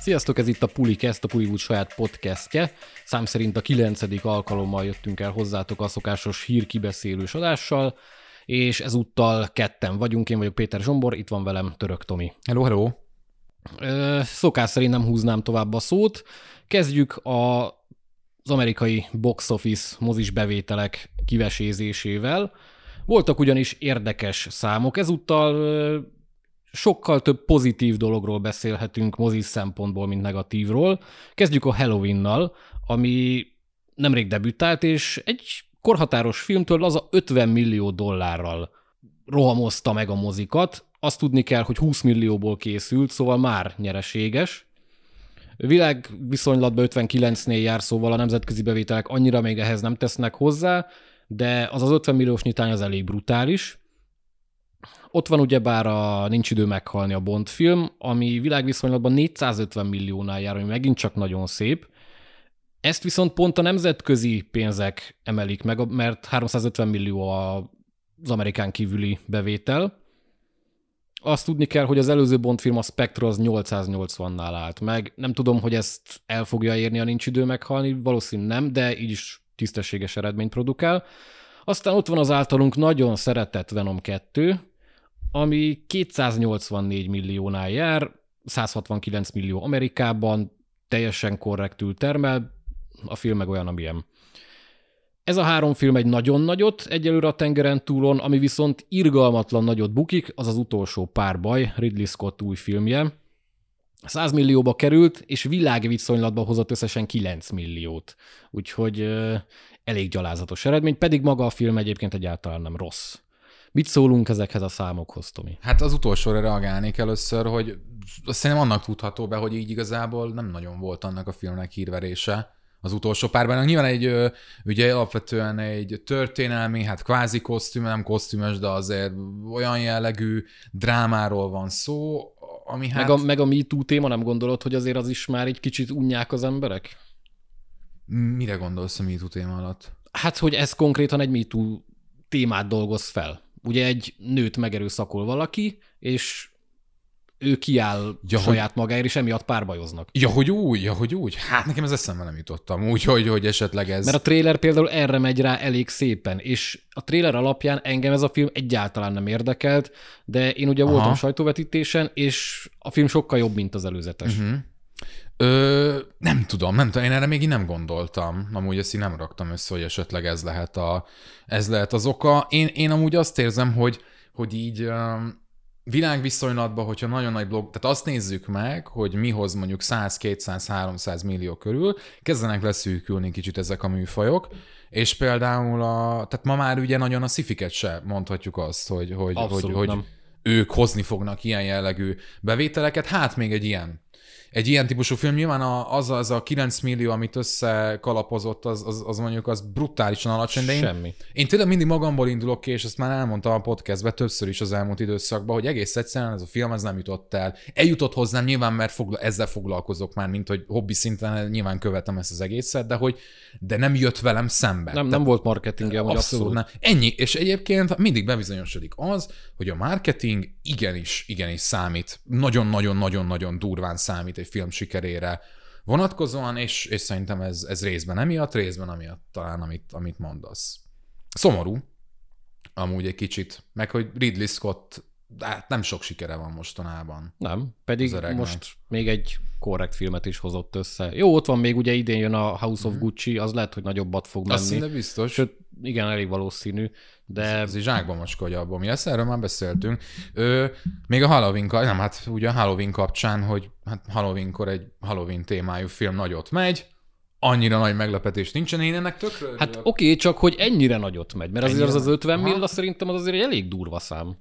Sziasztok, ez itt a Pulikest, a Puliwood saját podcastje. Szám szerint a kilencedik alkalommal jöttünk el hozzátok a szokásos hírkibeszélős adással, és ezúttal ketten vagyunk, én vagyok Péter Zsombor, itt van velem Török Tomi. Hello, hello! Szokás szerint nem húznám tovább a szót. Kezdjük a, az amerikai box office mozis bevételek kivesézésével. Voltak ugyanis érdekes számok, ezúttal sokkal több pozitív dologról beszélhetünk mozis szempontból, mint negatívról. Kezdjük a Halloween-nal, ami nemrég debütált, és egy korhatáros filmtől az a 50 millió dollárral rohamozta meg a mozikat. Azt tudni kell, hogy 20 millióból készült, szóval már nyereséges. Világ viszonylatban 59-nél jár, szóval a nemzetközi bevételek annyira még ehhez nem tesznek hozzá, de az az 50 milliós nyitány az elég brutális. Ott van ugyebár a Nincs idő meghalni a Bond film, ami világviszonylatban 450 milliónál jár, ami megint csak nagyon szép. Ezt viszont pont a nemzetközi pénzek emelik meg, mert 350 millió az amerikán kívüli bevétel. Azt tudni kell, hogy az előző Bond film, a Spectre az 880-nál állt meg. Nem tudom, hogy ezt el fogja érni a Nincs idő meghalni, valószínű nem, de így is tisztességes eredményt produkál. Aztán ott van az általunk nagyon szeretett Venom 2, ami 284 milliónál jár, 169 millió Amerikában, teljesen korrektül termel, a film meg olyan, amilyen. Ez a három film egy nagyon nagyot, egyelőre a tengeren túlon, ami viszont irgalmatlan nagyot bukik, az az utolsó párbaj, Ridley Scott új filmje. 100 millióba került, és világviszonylatban hozott összesen 9 milliót. Úgyhogy uh, elég gyalázatos eredmény, pedig maga a film egyébként egyáltalán nem rossz. Mit szólunk ezekhez a számokhoz, Tomi? Hát az utolsóra reagálnék először, hogy szerintem annak tudható be, hogy így igazából nem nagyon volt annak a filmnek hírverése az utolsó párban. Nyilván egy, ugye alapvetően egy történelmi, hát kvázi kosztüm, nem kosztümös, de azért olyan jellegű drámáról van szó, ami hát... Meg a, meg a MeToo téma nem gondolod, hogy azért az is már egy kicsit unják az emberek? Mire gondolsz a MeToo téma alatt? Hát, hogy ez konkrétan egy MeToo témát dolgoz fel. Ugye egy nőt megerőszakol valaki, és ő kiáll ja, saját hogy... magáért, és emiatt párbajoznak. Ja, hogy úgy, ja, hogy úgy. Hát nekem ez eszembe nem jutottam. Úgy, hogy, hogy esetleg ez... Mert a trailer például erre megy rá elég szépen, és a trailer alapján engem ez a film egyáltalán nem érdekelt, de én ugye Aha. voltam sajtóvetítésen, és a film sokkal jobb, mint az előzetes. Uh-huh. Ö, nem tudom, nem tudom, én erre még így nem gondoltam. Amúgy ezt így nem raktam össze, hogy esetleg ez lehet, a, ez lehet az oka. Én, én amúgy azt érzem, hogy, hogy így világviszonylatban, hogyha nagyon nagy blog, tehát azt nézzük meg, hogy mi hoz mondjuk 100, 200, 300 millió körül, kezdenek leszűkülni kicsit ezek a műfajok, és például a, tehát ma már ugye nagyon a szifiket se mondhatjuk azt, hogy, hogy, Abszolút hogy, hogy ők hozni fognak ilyen jellegű bevételeket, hát még egy ilyen egy ilyen típusú film nyilván a, az, az a 9 millió, amit összekalapozott, az, az, az mondjuk az brutálisan alacsony, de én, Semmi. én tényleg mindig magamból indulok ki, és ezt már elmondtam a podcastben többször is az elmúlt időszakban, hogy egész egyszerűen ez a film ez nem jutott el. Eljutott hozzám nyilván, mert fogla, ezzel foglalkozok már, mint hogy hobbi szinten nyilván követem ezt az egészet, de hogy de nem jött velem szembe. Nem, nem volt marketingje, abszolút. abszolút. Nem. Ennyi, és egyébként mindig bebizonyosodik az, hogy a marketing igenis, igenis számít. Nagyon-nagyon-nagyon-nagyon durván számít egy film sikerére vonatkozóan, és, és szerintem ez, ez részben emiatt, részben amiatt talán, amit, amit mondasz. Szomorú, amúgy egy kicsit, meg hogy Ridley Scott hát nem sok sikere van mostanában. Nem, pedig most még egy korrekt filmet is hozott össze. Jó, ott van még ugye idén jön a House of mm. Gucci, az lehet, hogy nagyobbat fog menni. Azt biztos. Sőt, igen, elég valószínű. De... Ez, egy zsákba macskodja abból. Mi ezt erről már beszéltünk. Ő, még a Halloween, nem, hát ugye a Halloween kapcsán, hogy hát Halloweenkor egy Halloween témájú film nagyot megy, annyira nagy meglepetés nincsen, én ennek tökre Hát oké, okay, csak hogy ennyire nagyot megy, mert azért ennyire? az az 50 millió, szerintem az azért egy elég durva szám.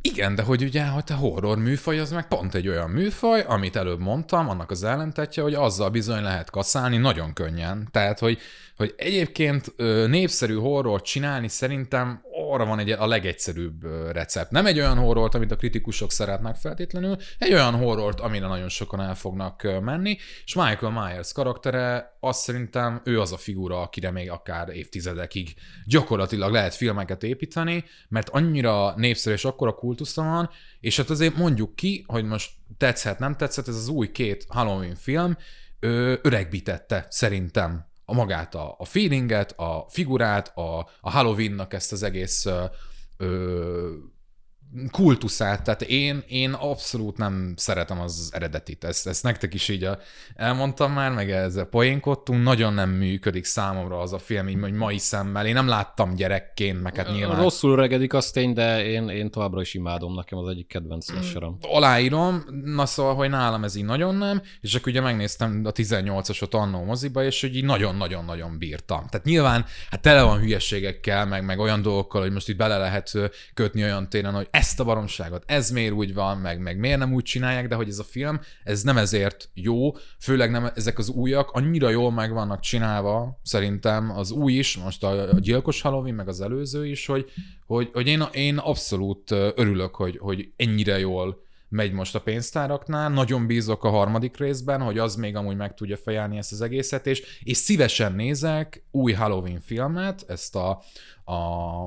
Igen, de hogy ugye, hogy a horror műfaj, az meg pont egy olyan műfaj, amit előbb mondtam, annak az ellentetje, hogy azzal bizony lehet kaszálni nagyon könnyen. Tehát, hogy, hogy egyébként népszerű horror csinálni szerintem arra van egy, a legegyszerűbb recept. Nem egy olyan horrort, amit a kritikusok szeretnek feltétlenül, egy olyan horrort, amire nagyon sokan el fognak menni, és Michael Myers karaktere, azt szerintem ő az a figura, akire még akár évtizedekig gyakorlatilag lehet filmeket építeni, mert annyira népszerű és akkora kultusza van, és hát azért mondjuk ki, hogy most tetszett, nem tetszett, ez az új két Halloween film, öregbítette szerintem a magát a, a feelinget, a figurát, a, a Halloweennak ezt az egész ö, kultuszát, tehát én, én abszolút nem szeretem az eredetit, ezt, ezt nektek is így a, elmondtam már, meg ezzel poénkodtunk, nagyon nem működik számomra az a film, így mai szemmel, én nem láttam gyerekként, meg hát nyilván. Rosszul regedik azt tény, de én, én továbbra is imádom, nekem az egyik kedvenc slasherom. Aláírom, na szóval, hogy nálam ez így nagyon nem, és akkor ugye megnéztem a 18-asot annó moziba, és hogy így nagyon-nagyon-nagyon bírtam. Tehát nyilván, hát tele van hülyeségekkel, meg, meg olyan dolgokkal, hogy most itt bele lehet kötni olyan téren, hogy ezt a baromságot, ez miért úgy van, meg, meg miért nem úgy csinálják, de hogy ez a film, ez nem ezért jó, főleg nem ezek az újak, annyira jól meg vannak csinálva, szerintem az új is, most a, a gyilkos Halloween, meg az előző is, hogy, hogy, hogy én, én abszolút örülök, hogy, hogy ennyire jól megy most a pénztáraknál. Nagyon bízok a harmadik részben, hogy az még amúgy meg tudja fejelni ezt az egészet, és, és szívesen nézek új Halloween filmet, ezt a, a,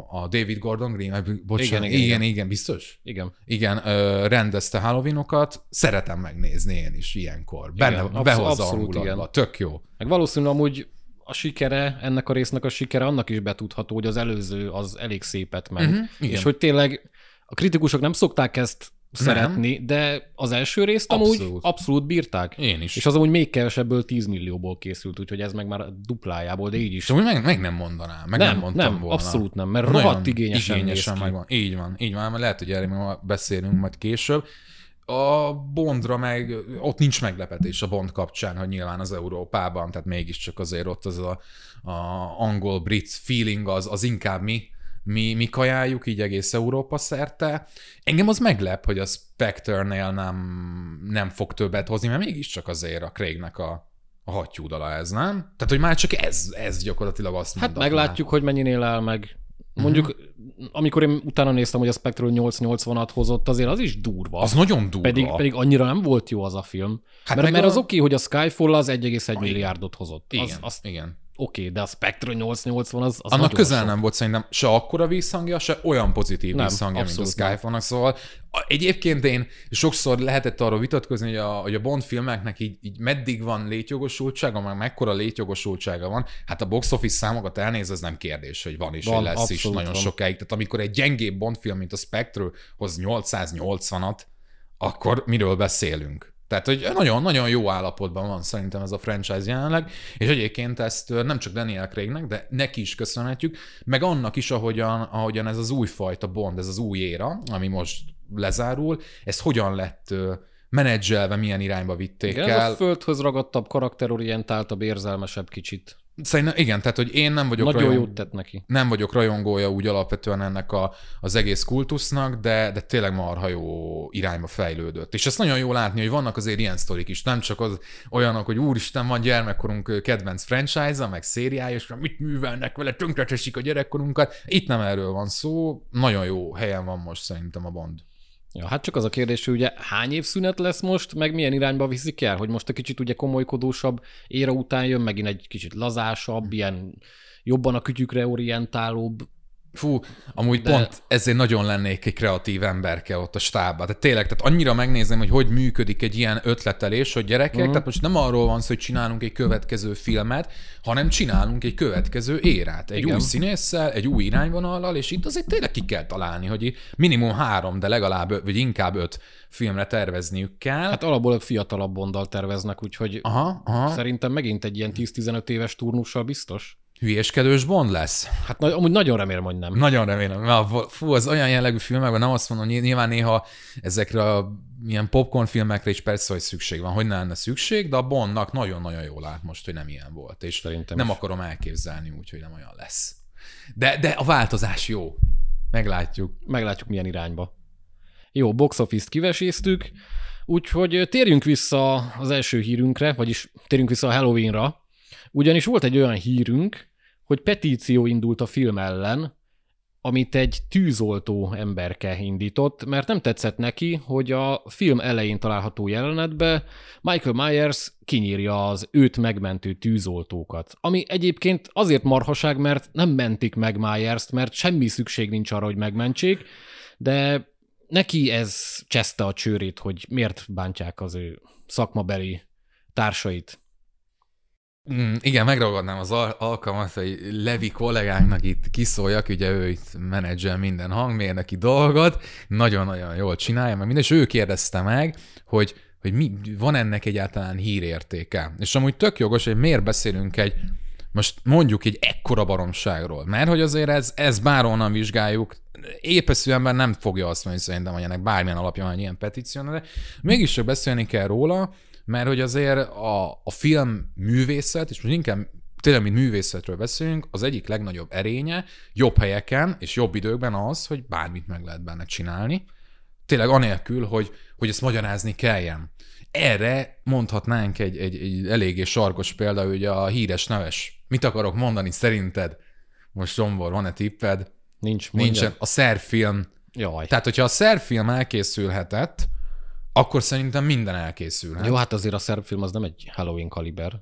a David Gordon Green, bocsánat, igen, igen, igen, igen, biztos? Igen. Igen, ö, rendezte Halloweenokat, szeretem megnézni én is ilyenkor. Benne, igen, absz- behozza abszolút, igen. tök jó. Meg valószínűleg amúgy a sikere, ennek a résznek a sikere annak is betudható, hogy az előző az elég szépet ment. Uh-huh, és hogy tényleg a kritikusok nem szokták ezt szeretni, nem. de az első részt abszolút. amúgy abszolút bírták. Én is. És az amúgy még kevesebből 10 millióból készült, úgyhogy ez meg már duplájából, de így is. De meg, meg nem mondanám, meg nem, nem mondtam nem, volna. abszolút nem, mert Nagyon rohadt igényesen, igényesen megvan. Így van, így van, mert lehet, hogy erről beszélünk majd később. A Bondra meg, ott nincs meglepetés a Bond kapcsán, hogy nyilván az Európában, tehát mégiscsak azért ott az a, a angol-brit feeling az, az inkább mi, mi, mi kajáljuk így egész Európa szerte. Engem az meglep, hogy a Spectre-nél nem, nem fog többet hozni, mert mégiscsak azért a Craignek a, a hattyúdala ez, nem? Tehát, hogy már csak ez, ez gyakorlatilag azt Hát meglátjuk, hogy mennyinél áll meg. Mondjuk, uh-huh. amikor én utána néztem, hogy a Spectral 880-at hozott, azért az is durva. Az nagyon durva. Pedig, pedig annyira nem volt jó az a film. Hát mert, mert a... az oké, okay, hogy a Skyfall az 1,1 milliárdot hozott. Igen, az, az, igen oké, okay, de a Spectre 880 az, az Annak közel nem volt szerintem se akkora visszhangja, se olyan pozitív nem, visszhangja, mint a Skyphone-nak, szóval egyébként én sokszor lehetett arról vitatkozni, hogy a, hogy a Bond filmeknek így, így meddig van létjogosultsága, meg mekkora létjogosultsága van. Hát a box office számokat elnéz, ez nem kérdés, hogy van és van, hogy lesz is nagyon van. sokáig. Tehát amikor egy gyengébb Bond film, mint a Spectre hoz 880-at, akkor miről beszélünk? Tehát, hogy nagyon-nagyon jó állapotban van szerintem ez a franchise jelenleg, és egyébként ezt nem csak Daniel Craignek, de neki is köszönhetjük, meg annak is, ahogyan, ahogyan ez az újfajta Bond, ez az új éra, ami most lezárul, ez hogyan lett menedzselve, milyen irányba vitték Igen, el. Ez a földhöz ragadtabb, karakterorientáltabb, érzelmesebb kicsit. Szerintem igen, tehát hogy én nem vagyok Nagyon rajong... jót tett neki. Nem vagyok rajongója úgy alapvetően ennek a, az egész kultusznak, de, de tényleg marha jó irányba fejlődött. És ezt nagyon jó látni, hogy vannak azért ilyen sztorik is, nem csak az olyanok, hogy úristen, van gyermekkorunk kedvenc franchise-a, meg szériája, és mit művelnek vele, tönkretesik a gyerekkorunkat. Itt nem erről van szó, nagyon jó helyen van most szerintem a Bond. Ja, hát csak az a kérdés, hogy ugye hány év szünet lesz most, meg milyen irányba viszik el, hogy most a kicsit ugye komolykodósabb éra után jön, megint egy kicsit lazásabb, ilyen jobban a kütyükre orientálóbb Fú, amúgy De... pont ezért nagyon lennék egy kreatív emberke ott a stábban. Tehát tényleg, tehát annyira megnézem, hogy hogy működik egy ilyen ötletelés, hogy gyerekek, uh-huh. tehát most nem arról van szó, hogy csinálunk egy következő filmet, hanem csinálunk egy következő érát. Egy Igen. új színésszel, egy új irányvonallal, és itt azért tényleg ki kell találni, hogy minimum három, de legalább, vagy inkább öt filmre tervezniük kell. Hát alapból fiatalabb bondal terveznek, úgyhogy aha, aha. szerintem megint egy ilyen 10-15 éves turnussal biztos. Hülyéskedős Bond lesz? Hát na, amúgy nagyon remélem, hogy nem. Nagyon remélem. Mert fú, az olyan jellegű filmekben nem azt mondom, nyilván néha ezekre a ilyen popcorn filmekre is persze, hogy szükség van, hogy ne lenne szükség, de a Bondnak nagyon-nagyon jól lát most, hogy nem ilyen volt. És Szerintem nem is. akarom elképzelni úgy, hogy nem olyan lesz. De, de a változás jó. Meglátjuk. Meglátjuk milyen irányba. Jó, box office-t kiveséztük, úgyhogy térjünk vissza az első hírünkre, vagyis térjünk vissza a Halloweenra, ugyanis volt egy olyan hírünk, hogy petíció indult a film ellen, amit egy tűzoltó emberke indított, mert nem tetszett neki, hogy a film elején található jelenetbe Michael Myers kinyírja az őt megmentő tűzoltókat. Ami egyébként azért marhaság, mert nem mentik meg Myers-t, mert semmi szükség nincs arra, hogy megmentsék, de neki ez cseszte a csőrét, hogy miért bántják az ő szakmabeli társait. Mm, igen, megragadnám az al- alkalmat, hogy Levi kollégánknak itt kiszóljak, ugye ő itt menedzsel minden hangmérnöki dolgot, nagyon-nagyon jól csinálja, meg minden, és ő kérdezte meg, hogy, hogy mi, van ennek egyáltalán hírértéke. És amúgy tök jogos, hogy miért beszélünk egy, most mondjuk egy ekkora baromságról, mert hogy azért ez, ez bárhonnan vizsgáljuk, épeszű ember nem fogja azt mondani szerintem, hogy ennek bármilyen alapja van ilyen petíció, de mégis csak beszélni kell róla, mert hogy azért a, a film művészet, és most inkább tényleg, mint művészetről beszélünk, az egyik legnagyobb erénye jobb helyeken és jobb időkben az, hogy bármit meg lehet benne csinálni. Tényleg anélkül, hogy, hogy ezt magyarázni kelljen. Erre mondhatnánk egy, egy, egy eléggé sarkos példa, hogy a híres neves. Mit akarok mondani szerinted? Most Zsombor, van-e tipped? Nincs, mondjad. Nincsen. A szerfilm. Jaj. Tehát, hogyha a szerfilm elkészülhetett, akkor szerintem minden elkészülhet. Jó, hát azért a szerb film az nem egy Halloween kaliber.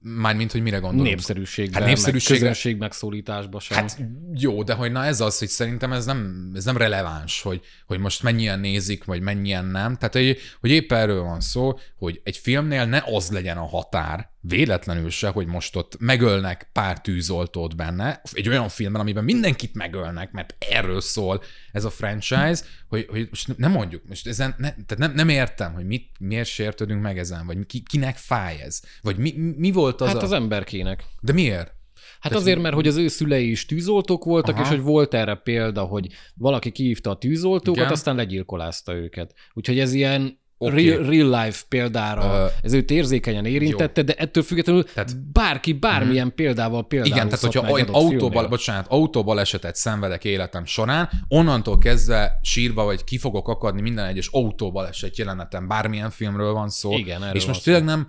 Mármint, hogy mire gondolunk? Népszerűségben, Hát népszerűségben- meg közönség megszólításba sem. Hát jó, de hogy na ez az, hogy szerintem ez nem, ez nem releváns, hogy, hogy most mennyien nézik, vagy mennyien nem. Tehát, hogy, hogy épp erről van szó, hogy egy filmnél ne az legyen a határ, véletlenül se, hogy most ott megölnek pár tűzoltót benne, egy olyan filmben, amiben mindenkit megölnek, mert erről szól ez a franchise, hogy, hogy most nem mondjuk, most ezen, ne, tehát nem, nem értem, hogy mit, miért sértődünk meg ezen, vagy ki, kinek fáj ez, vagy mi, mi volt az hát a... az emberkének. De miért? Hát azért, mert hogy az ő szülei is tűzoltók voltak, Aha. és hogy volt erre példa, hogy valaki kihívta a tűzoltókat, Igen. aztán legyilkolázta őket. Úgyhogy ez ilyen Oké. real, real life példára, Ö, ez őt érzékenyen érintette, de ettől függetlenül Tehát- bárki bármilyen példával például Igen, tehát hogyha olyan autóbal, bocsánat, autóbalesetet szenvedek életem során, onnantól kezdve sírva vagy ki fogok akadni minden egyes autóbaleset jelenetem, bármilyen filmről van szó. Igen, És most tényleg nem,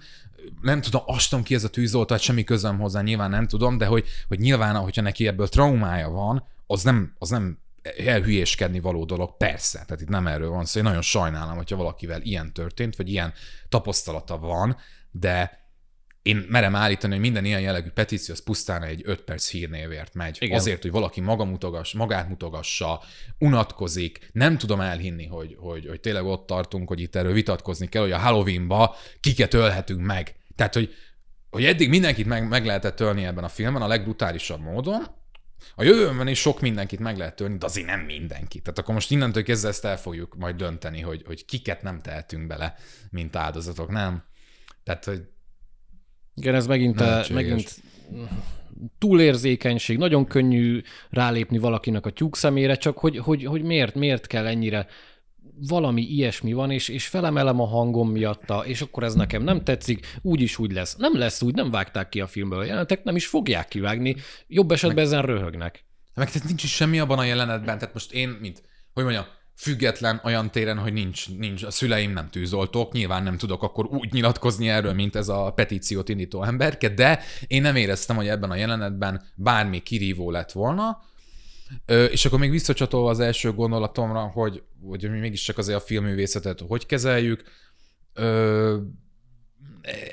nem tudom, azt tudom ki ez a tűzoltó, hát semmi közöm hozzá, nyilván nem tudom, de hogy, hogy nyilván, hogyha neki ebből traumája van, az nem, az nem elhülyéskedni való dolog, persze. Tehát itt nem erről van szó. Én nagyon sajnálom, hogyha valakivel ilyen történt, vagy ilyen tapasztalata van, de én merem állítani, hogy minden ilyen jellegű petíció az pusztán egy 5 perc hírnévért megy. Igen. Azért, hogy valaki maga mutogass, magát mutogassa, unatkozik. Nem tudom elhinni, hogy, hogy, hogy tényleg ott tartunk, hogy itt erről vitatkozni kell, hogy a Halloweenba kiket ölhetünk meg. Tehát, hogy, hogy eddig mindenkit meg, meg lehetett ölni ebben a filmben a legbrutálisabb módon, a jövőben is sok mindenkit meg lehet törni, de azért nem mindenkit. Tehát akkor most innentől kezdve ezt el fogjuk majd dönteni, hogy, hogy kiket nem tehetünk bele, mint áldozatok, nem? Tehát, hogy Igen, ez megint, a, Lehetséges. megint túlérzékenység, nagyon könnyű rálépni valakinek a tyúk szemére, csak hogy, hogy, hogy miért, miért kell ennyire valami ilyesmi van, és, és felemelem a hangom miatta, és akkor ez nekem nem tetszik, úgy is úgy lesz. Nem lesz úgy, nem vágták ki a filmből a jelenetek, nem is fogják kivágni, jobb esetben ezen röhögnek. meg tehát nincs is semmi abban a jelenetben, tehát most én, mint, hogy mondjam, független olyan téren, hogy nincs, nincs, a szüleim nem tűzoltók, nyilván nem tudok akkor úgy nyilatkozni erről, mint ez a petíciót indító emberke, de én nem éreztem, hogy ebben a jelenetben bármi kirívó lett volna, Ö, és akkor még visszacsatolva az első gondolatomra, hogy, hogy mi mégiscsak azért a filmművészetet hogy kezeljük, ö,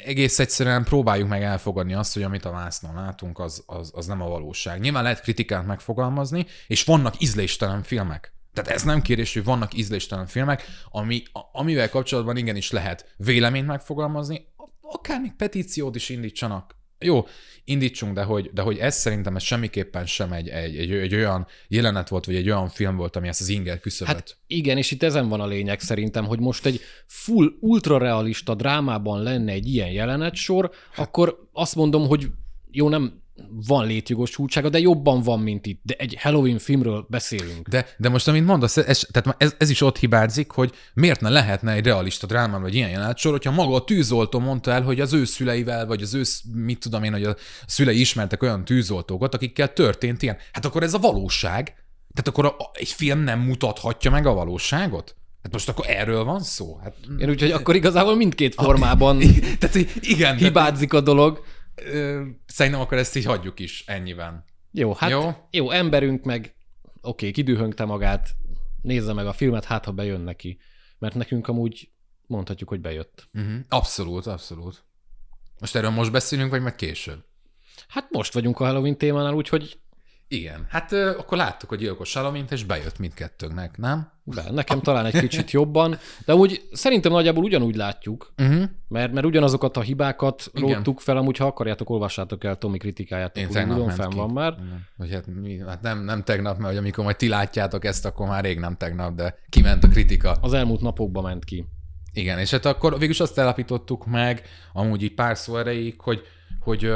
egész egyszerűen próbáljuk meg elfogadni azt, hogy amit a vásznon látunk, az, az, az nem a valóság. Nyilván lehet kritikát megfogalmazni, és vannak ízléstelen filmek. Tehát ez nem kérdés, hogy vannak ízléstelen filmek, ami, amivel kapcsolatban igenis lehet véleményt megfogalmazni, akár még petíciót is indítsanak. Jó, indítsunk, de hogy, de hogy ez szerintem ez semmiképpen sem egy, egy, egy, egy olyan jelenet volt, vagy egy olyan film volt, ami ezt az inger küszöböt. Hát igen, és itt ezen van a lényeg szerintem, hogy most egy full ultrarealista drámában lenne egy ilyen jelenetsor, akkor azt mondom, hogy jó, nem van létjogosultsága, de jobban van, mint itt. De egy Halloween filmről beszélünk. De, de most, amit mondasz, ez, tehát ez, ez is ott hibázik, hogy miért ne lehetne egy realista drámán, vagy ilyen jelenetsor, hogyha maga a tűzoltó mondta el, hogy az ő szüleivel, vagy az ő, mit tudom én, hogy a szülei ismertek olyan tűzoltókat, akikkel történt ilyen. Hát akkor ez a valóság. Tehát akkor a, egy film nem mutathatja meg a valóságot? Hát most akkor erről van szó? Hát, Én úgyhogy akkor igazából mindkét formában tehát igen, hibázik a dolog. Ö, szerintem akkor ezt így hagyjuk is ennyiben. Jó, hát jó, jó emberünk meg, oké, okay, kidühöngte magát, nézze meg a filmet, hát ha bejön neki. Mert nekünk amúgy mondhatjuk, hogy bejött. Uh-huh. Abszolút, abszolút. Most erről most beszélünk, vagy meg később? Hát most vagyunk a Halloween témánál, úgyhogy igen, hát ö, akkor láttuk a gyilkos Salomint, és bejött mindkettőnknek, nem? Be, nekem talán egy kicsit jobban, de úgy szerintem nagyjából ugyanúgy látjuk, uh-huh. mert, mert ugyanazokat a hibákat Igen. róttuk fel, amúgy ha akarjátok, olvassátok el Tomi kritikáját. Én tegnap ment fenn ki. van már. Vagy hát, mi, hát nem, nem tegnap, mert hogy amikor majd ti látjátok ezt, akkor már rég nem tegnap, de kiment a kritika. Az elmúlt napokban ment ki. Igen, és hát akkor végülis azt állapítottuk meg, amúgy így pár szó erejéig, hogy, hogy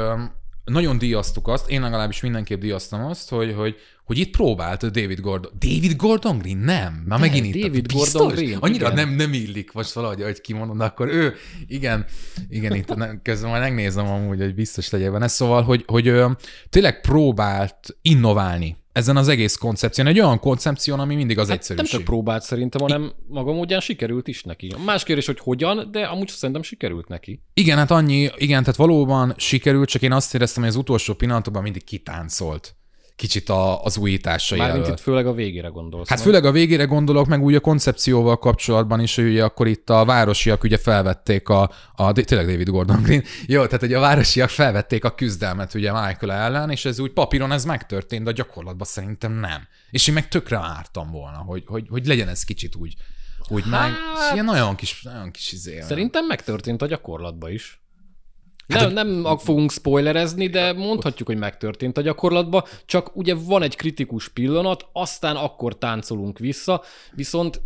nagyon díjaztuk azt, én legalábbis mindenképp díjaztam azt, hogy, hogy, hogy itt próbált David Gordon. David Gordon Green? Nem. Már megint itt. David Biztos? Gordon Green. Annyira nem, nem illik most valahogy, hogy kimondod, de akkor ő, igen, igen, itt közben majd megnézem amúgy, hogy biztos legyek benne. Szóval, hogy, hogy tényleg próbált innoválni ezen az egész koncepción, egy olyan koncepción, ami mindig az hát egyszerűség. Nem csak próbált szerintem, hanem maga módján sikerült is neki. Más kérdés, hogy hogyan, de amúgy szerintem sikerült neki. Igen, hát annyi, igen, tehát valóban sikerült, csak én azt éreztem, hogy az utolsó pillanatokban mindig kitáncolt kicsit a, az újításai Mármint itt főleg a végére gondolsz. Hát főleg a végére gondolok, meg úgy a koncepcióval kapcsolatban is, hogy ugye akkor itt a városiak ugye felvették a, a tényleg David Gordon Green, jó, tehát hogy a városiak felvették a küzdelmet ugye Michael ellen, és ez úgy papíron ez megtörtént, de gyakorlatban szerintem nem. És én meg tökre ártam volna, hogy, hogy, hogy legyen ez kicsit úgy, úgy hát, meg, ilyen nagyon kis, nagyon kis izé. Szerintem megtörtént a gyakorlatban is. Hát nem, nem fogunk spoilerezni, de mondhatjuk, hogy megtörtént a gyakorlatban, csak ugye van egy kritikus pillanat, aztán akkor táncolunk vissza, viszont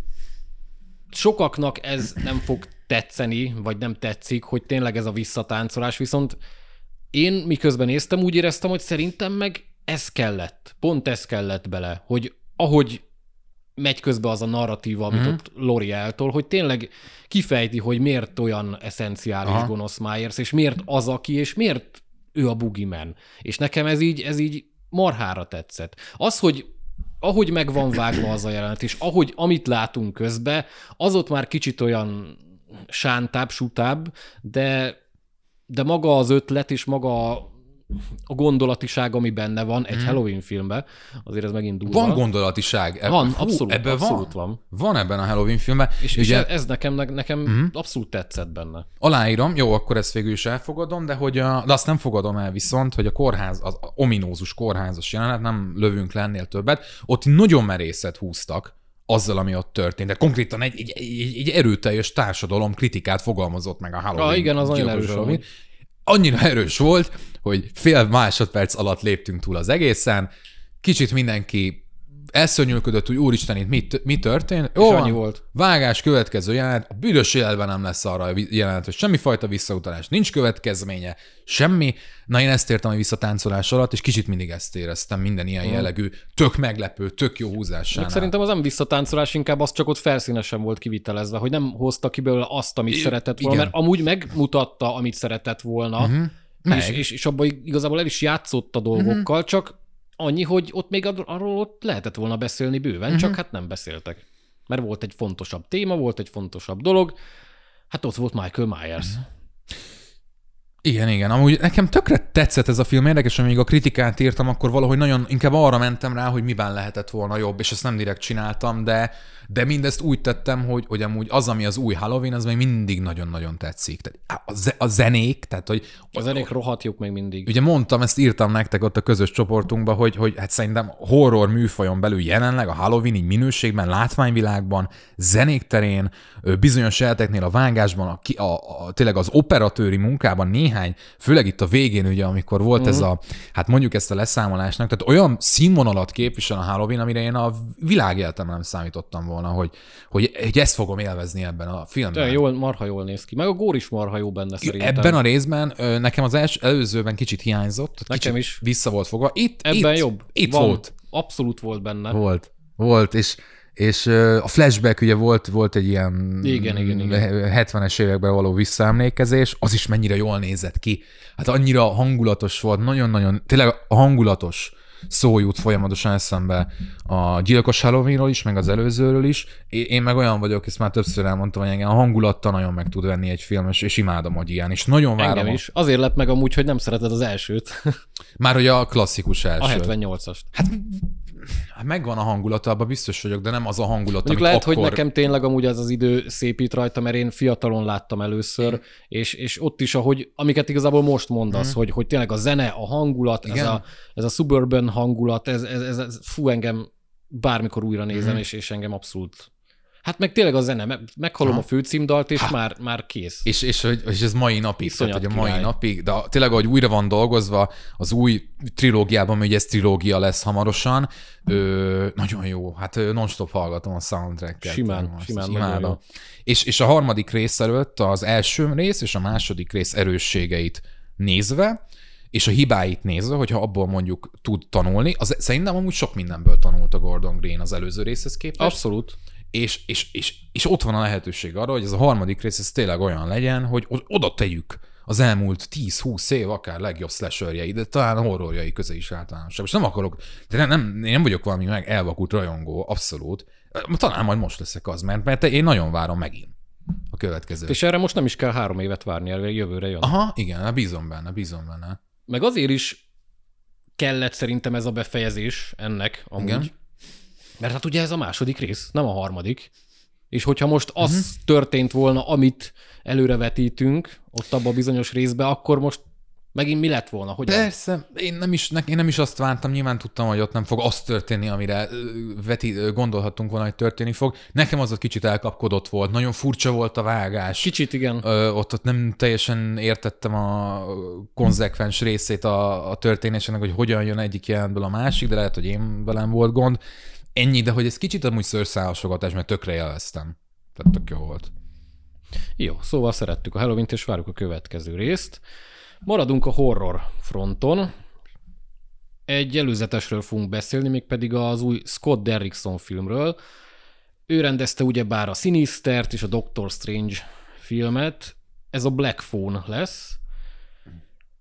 sokaknak ez nem fog tetszeni, vagy nem tetszik, hogy tényleg ez a visszatáncolás, viszont én miközben néztem, úgy éreztem, hogy szerintem meg ez kellett, pont ez kellett bele, hogy ahogy megy közbe az a narratíva, amit mm. ott Lori eltol, hogy tényleg kifejti, hogy miért olyan eszenciális Aha. gonosz Myers, és miért az aki, és miért ő a Boogeyman. És nekem ez így, ez így marhára tetszett. Az, hogy ahogy meg van vágva az a jelenet, és ahogy, amit látunk közbe, az ott már kicsit olyan sántább, sutább, de, de maga az ötlet és maga a gondolatiság, ami benne van egy hmm. Halloween filmben, azért ez megint durva. Van gondolatiság. Eb- van, abszolút, ebben abszolút van. van. Van ebben a Halloween filmben. És, ugye, és ez nekem, nekem hmm. abszolút tetszett benne. Aláírom, jó, akkor ezt végül is elfogadom, de hogy a, de azt nem fogadom el viszont, hogy a kórház, az ominózus kórházas jelenet, nem lövünk lennél többet, ott nagyon merészet húztak, azzal, ami ott történt. De konkrétan egy, egy, egy, egy erőteljes társadalom kritikát fogalmazott meg a Halloween. Ah, igen, az nagyon erős annyira erős volt, hogy fél másodperc alatt léptünk túl az egészen, kicsit mindenki elszörnyűködött, hogy úristen, itt mi, mi történt. Jó, annyi volt. Vágás, következő jelenet. A büdös életben nem lesz arra a jelenet, hogy semmifajta visszautalás, nincs következménye, semmi. Na én ezt értem a visszatáncolás alatt, és kicsit mindig ezt éreztem minden ilyen hmm. jellegű, tök meglepő, tök jó húzásánál. Szerintem az nem visszatáncolás, inkább az csak ott felszínesen volt kivitelezve, hogy nem hozta ki belőle azt, amit I- szeretett volna, igen. mert amúgy megmutatta, amit szeretett volna, uh-huh. És, és, és abban igazából el is játszott a dolgokkal, uh-huh. csak Annyi, hogy ott még arról ott lehetett volna beszélni bőven, uh-huh. csak hát nem beszéltek. Mert volt egy fontosabb téma, volt egy fontosabb dolog, hát ott volt Michael Myers. Uh-huh. Igen, igen. Amúgy nekem tökre tetszett ez a film. Érdekes, hogy még a kritikát írtam, akkor valahogy nagyon inkább arra mentem rá, hogy miben lehetett volna jobb, és ezt nem direkt csináltam, de, de mindezt úgy tettem, hogy, hogy amúgy az, ami az új Halloween, az még mindig nagyon-nagyon tetszik. Tehát a, ze, a zenék, tehát hogy... A zenék rohadjuk még mindig. Ugye mondtam, ezt írtam nektek ott a közös csoportunkba, hogy, hogy hát szerintem horror műfajon belül jelenleg a Halloween így minőségben, látványvilágban, zenék terén, bizonyos elteknél a vágásban, a, a, a, tényleg az operatőri munkában néhány, főleg itt a végén ugye, amikor volt mm. ez mhm. a, hát mondjuk ezt a leszámolásnak, tehát olyan színvonalat képvisel a Halloween, amire én a világéletemben nem számítottam volna, hogy, hogy, hogy ezt fogom élvezni ebben a filmben. De jól, marha jól néz ki. Meg a gór is marha jó benne szerintem. Ebben a részben nekem az els, előzőben kicsit hiányzott. Nekem kicsit is. Vissza volt fogva. Itt, ebben itt, jobb. Itt Van. volt. Abszolút volt benne. Volt. Volt, és és a flashback ugye volt, volt egy ilyen igen, igen, igen. 70-es években való visszaemlékezés, az is mennyire jól nézett ki. Hát annyira hangulatos volt, nagyon-nagyon, tényleg a hangulatos szó jut folyamatosan eszembe a gyilkos Halloweenról is, meg az előzőről is. Én meg olyan vagyok, ezt már többször elmondtam, hogy engem a hangulattal nagyon meg tud venni egy film, és, és imádom, hogy ilyen, és nagyon várom. Engem is. Azért lett meg amúgy, hogy nem szereted az elsőt. Már hogy a klasszikus első. A 78-ast. Hát Hát megvan a hangulata, abban biztos vagyok, de nem az a hangulat, Mondjuk amit lehet, akkor... hogy nekem tényleg amúgy az az idő szépít rajta, mert én fiatalon láttam először, és, és ott is, ahogy, amiket igazából most mondasz, hmm. hogy, hogy tényleg a zene, a hangulat, ez a, ez a suburban hangulat, ez, ez, ez, ez fú, engem bármikor újra nézem, hmm. és, és engem abszolút Hát meg tényleg a zene, meghallom ha. a főcímdalt, és már, már kész. És, és, és, és ez mai napig, Iszonyat tehát, hogy a mai király. napig, de tényleg, ahogy újra van dolgozva, az új trilógiában, hogy ez trilógia lesz hamarosan, ö, nagyon jó, hát non-stop hallgatom a soundtrack-et. Simán, most, simán, jó. És, és a harmadik rész előtt az első rész és a második rész erősségeit nézve, és a hibáit nézve, hogyha abból mondjuk tud tanulni, az szerintem amúgy sok mindenből tanult a Gordon Green az előző részhez képest. Abszolút és, és, és, és ott van a lehetőség arra, hogy ez a harmadik rész ez tényleg olyan legyen, hogy oda tegyük az elmúlt 10-20 év akár legjobb slasherjei, de talán horrorjai közé is általánosabb. És nem akarok, de nem, nem, én nem vagyok valami meg elvakult rajongó, abszolút. Talán majd most leszek az, mert, mert én nagyon várom megint a következő. És erre most nem is kell három évet várni, erre jövőre jön. Aha, igen, bízom benne, bízom benne. Meg azért is kellett szerintem ez a befejezés ennek amúgy. Igen mert hát ugye ez a második rész, nem a harmadik. És hogyha most az uh-huh. történt volna, amit előrevetítünk ott abban a bizonyos részbe, akkor most megint mi lett volna? Hogyan? Persze, én nem, is, én nem is azt vártam, nyilván tudtam, hogy ott nem fog az történni, amire veti, gondolhattunk volna, hogy történni fog. Nekem az ott kicsit elkapkodott volt, nagyon furcsa volt a vágás. Kicsit, igen. Ö, ott, ott nem teljesen értettem a konzekvens részét a, a történésének, hogy hogyan jön egyik jelentből a másik, de lehet, hogy én velem volt gond. Ennyi, de hogy ez kicsit amúgy szőrszálasogatás, mert tökre jeleztem. Tehát tök jó volt. Jó, szóval szerettük a halloween és várjuk a következő részt. Maradunk a horror fronton. Egy előzetesről fogunk beszélni, mégpedig az új Scott Derrickson filmről. Ő rendezte ugyebár a Sinistert és a Doctor Strange filmet. Ez a Black Phone lesz.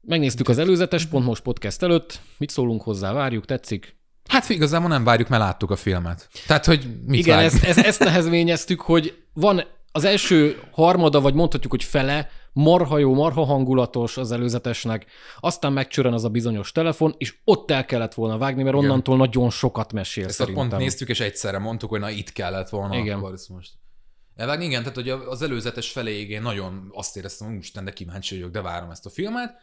Megnéztük az előzetes, pont most podcast előtt. Mit szólunk hozzá, várjuk, tetszik? Hát igazából nem várjuk, mert láttuk a filmet. Tehát, hogy mit Igen, ezt, ezt, ezt nehezményeztük, hogy van az első harmada, vagy mondhatjuk, hogy fele, marha jó, marha hangulatos az előzetesnek, aztán megcsörön az a bizonyos telefon, és ott el kellett volna vágni, mert Igen. onnantól nagyon sokat mesél Ezt szerintem. pont néztük, és egyszerre mondtuk, hogy na itt kellett volna Igen. akkor most. Elvágni, igen, tehát hogy az előzetes feléig én nagyon azt éreztem, hogy Isten, de kíváncsi vagyok, de várom ezt a filmet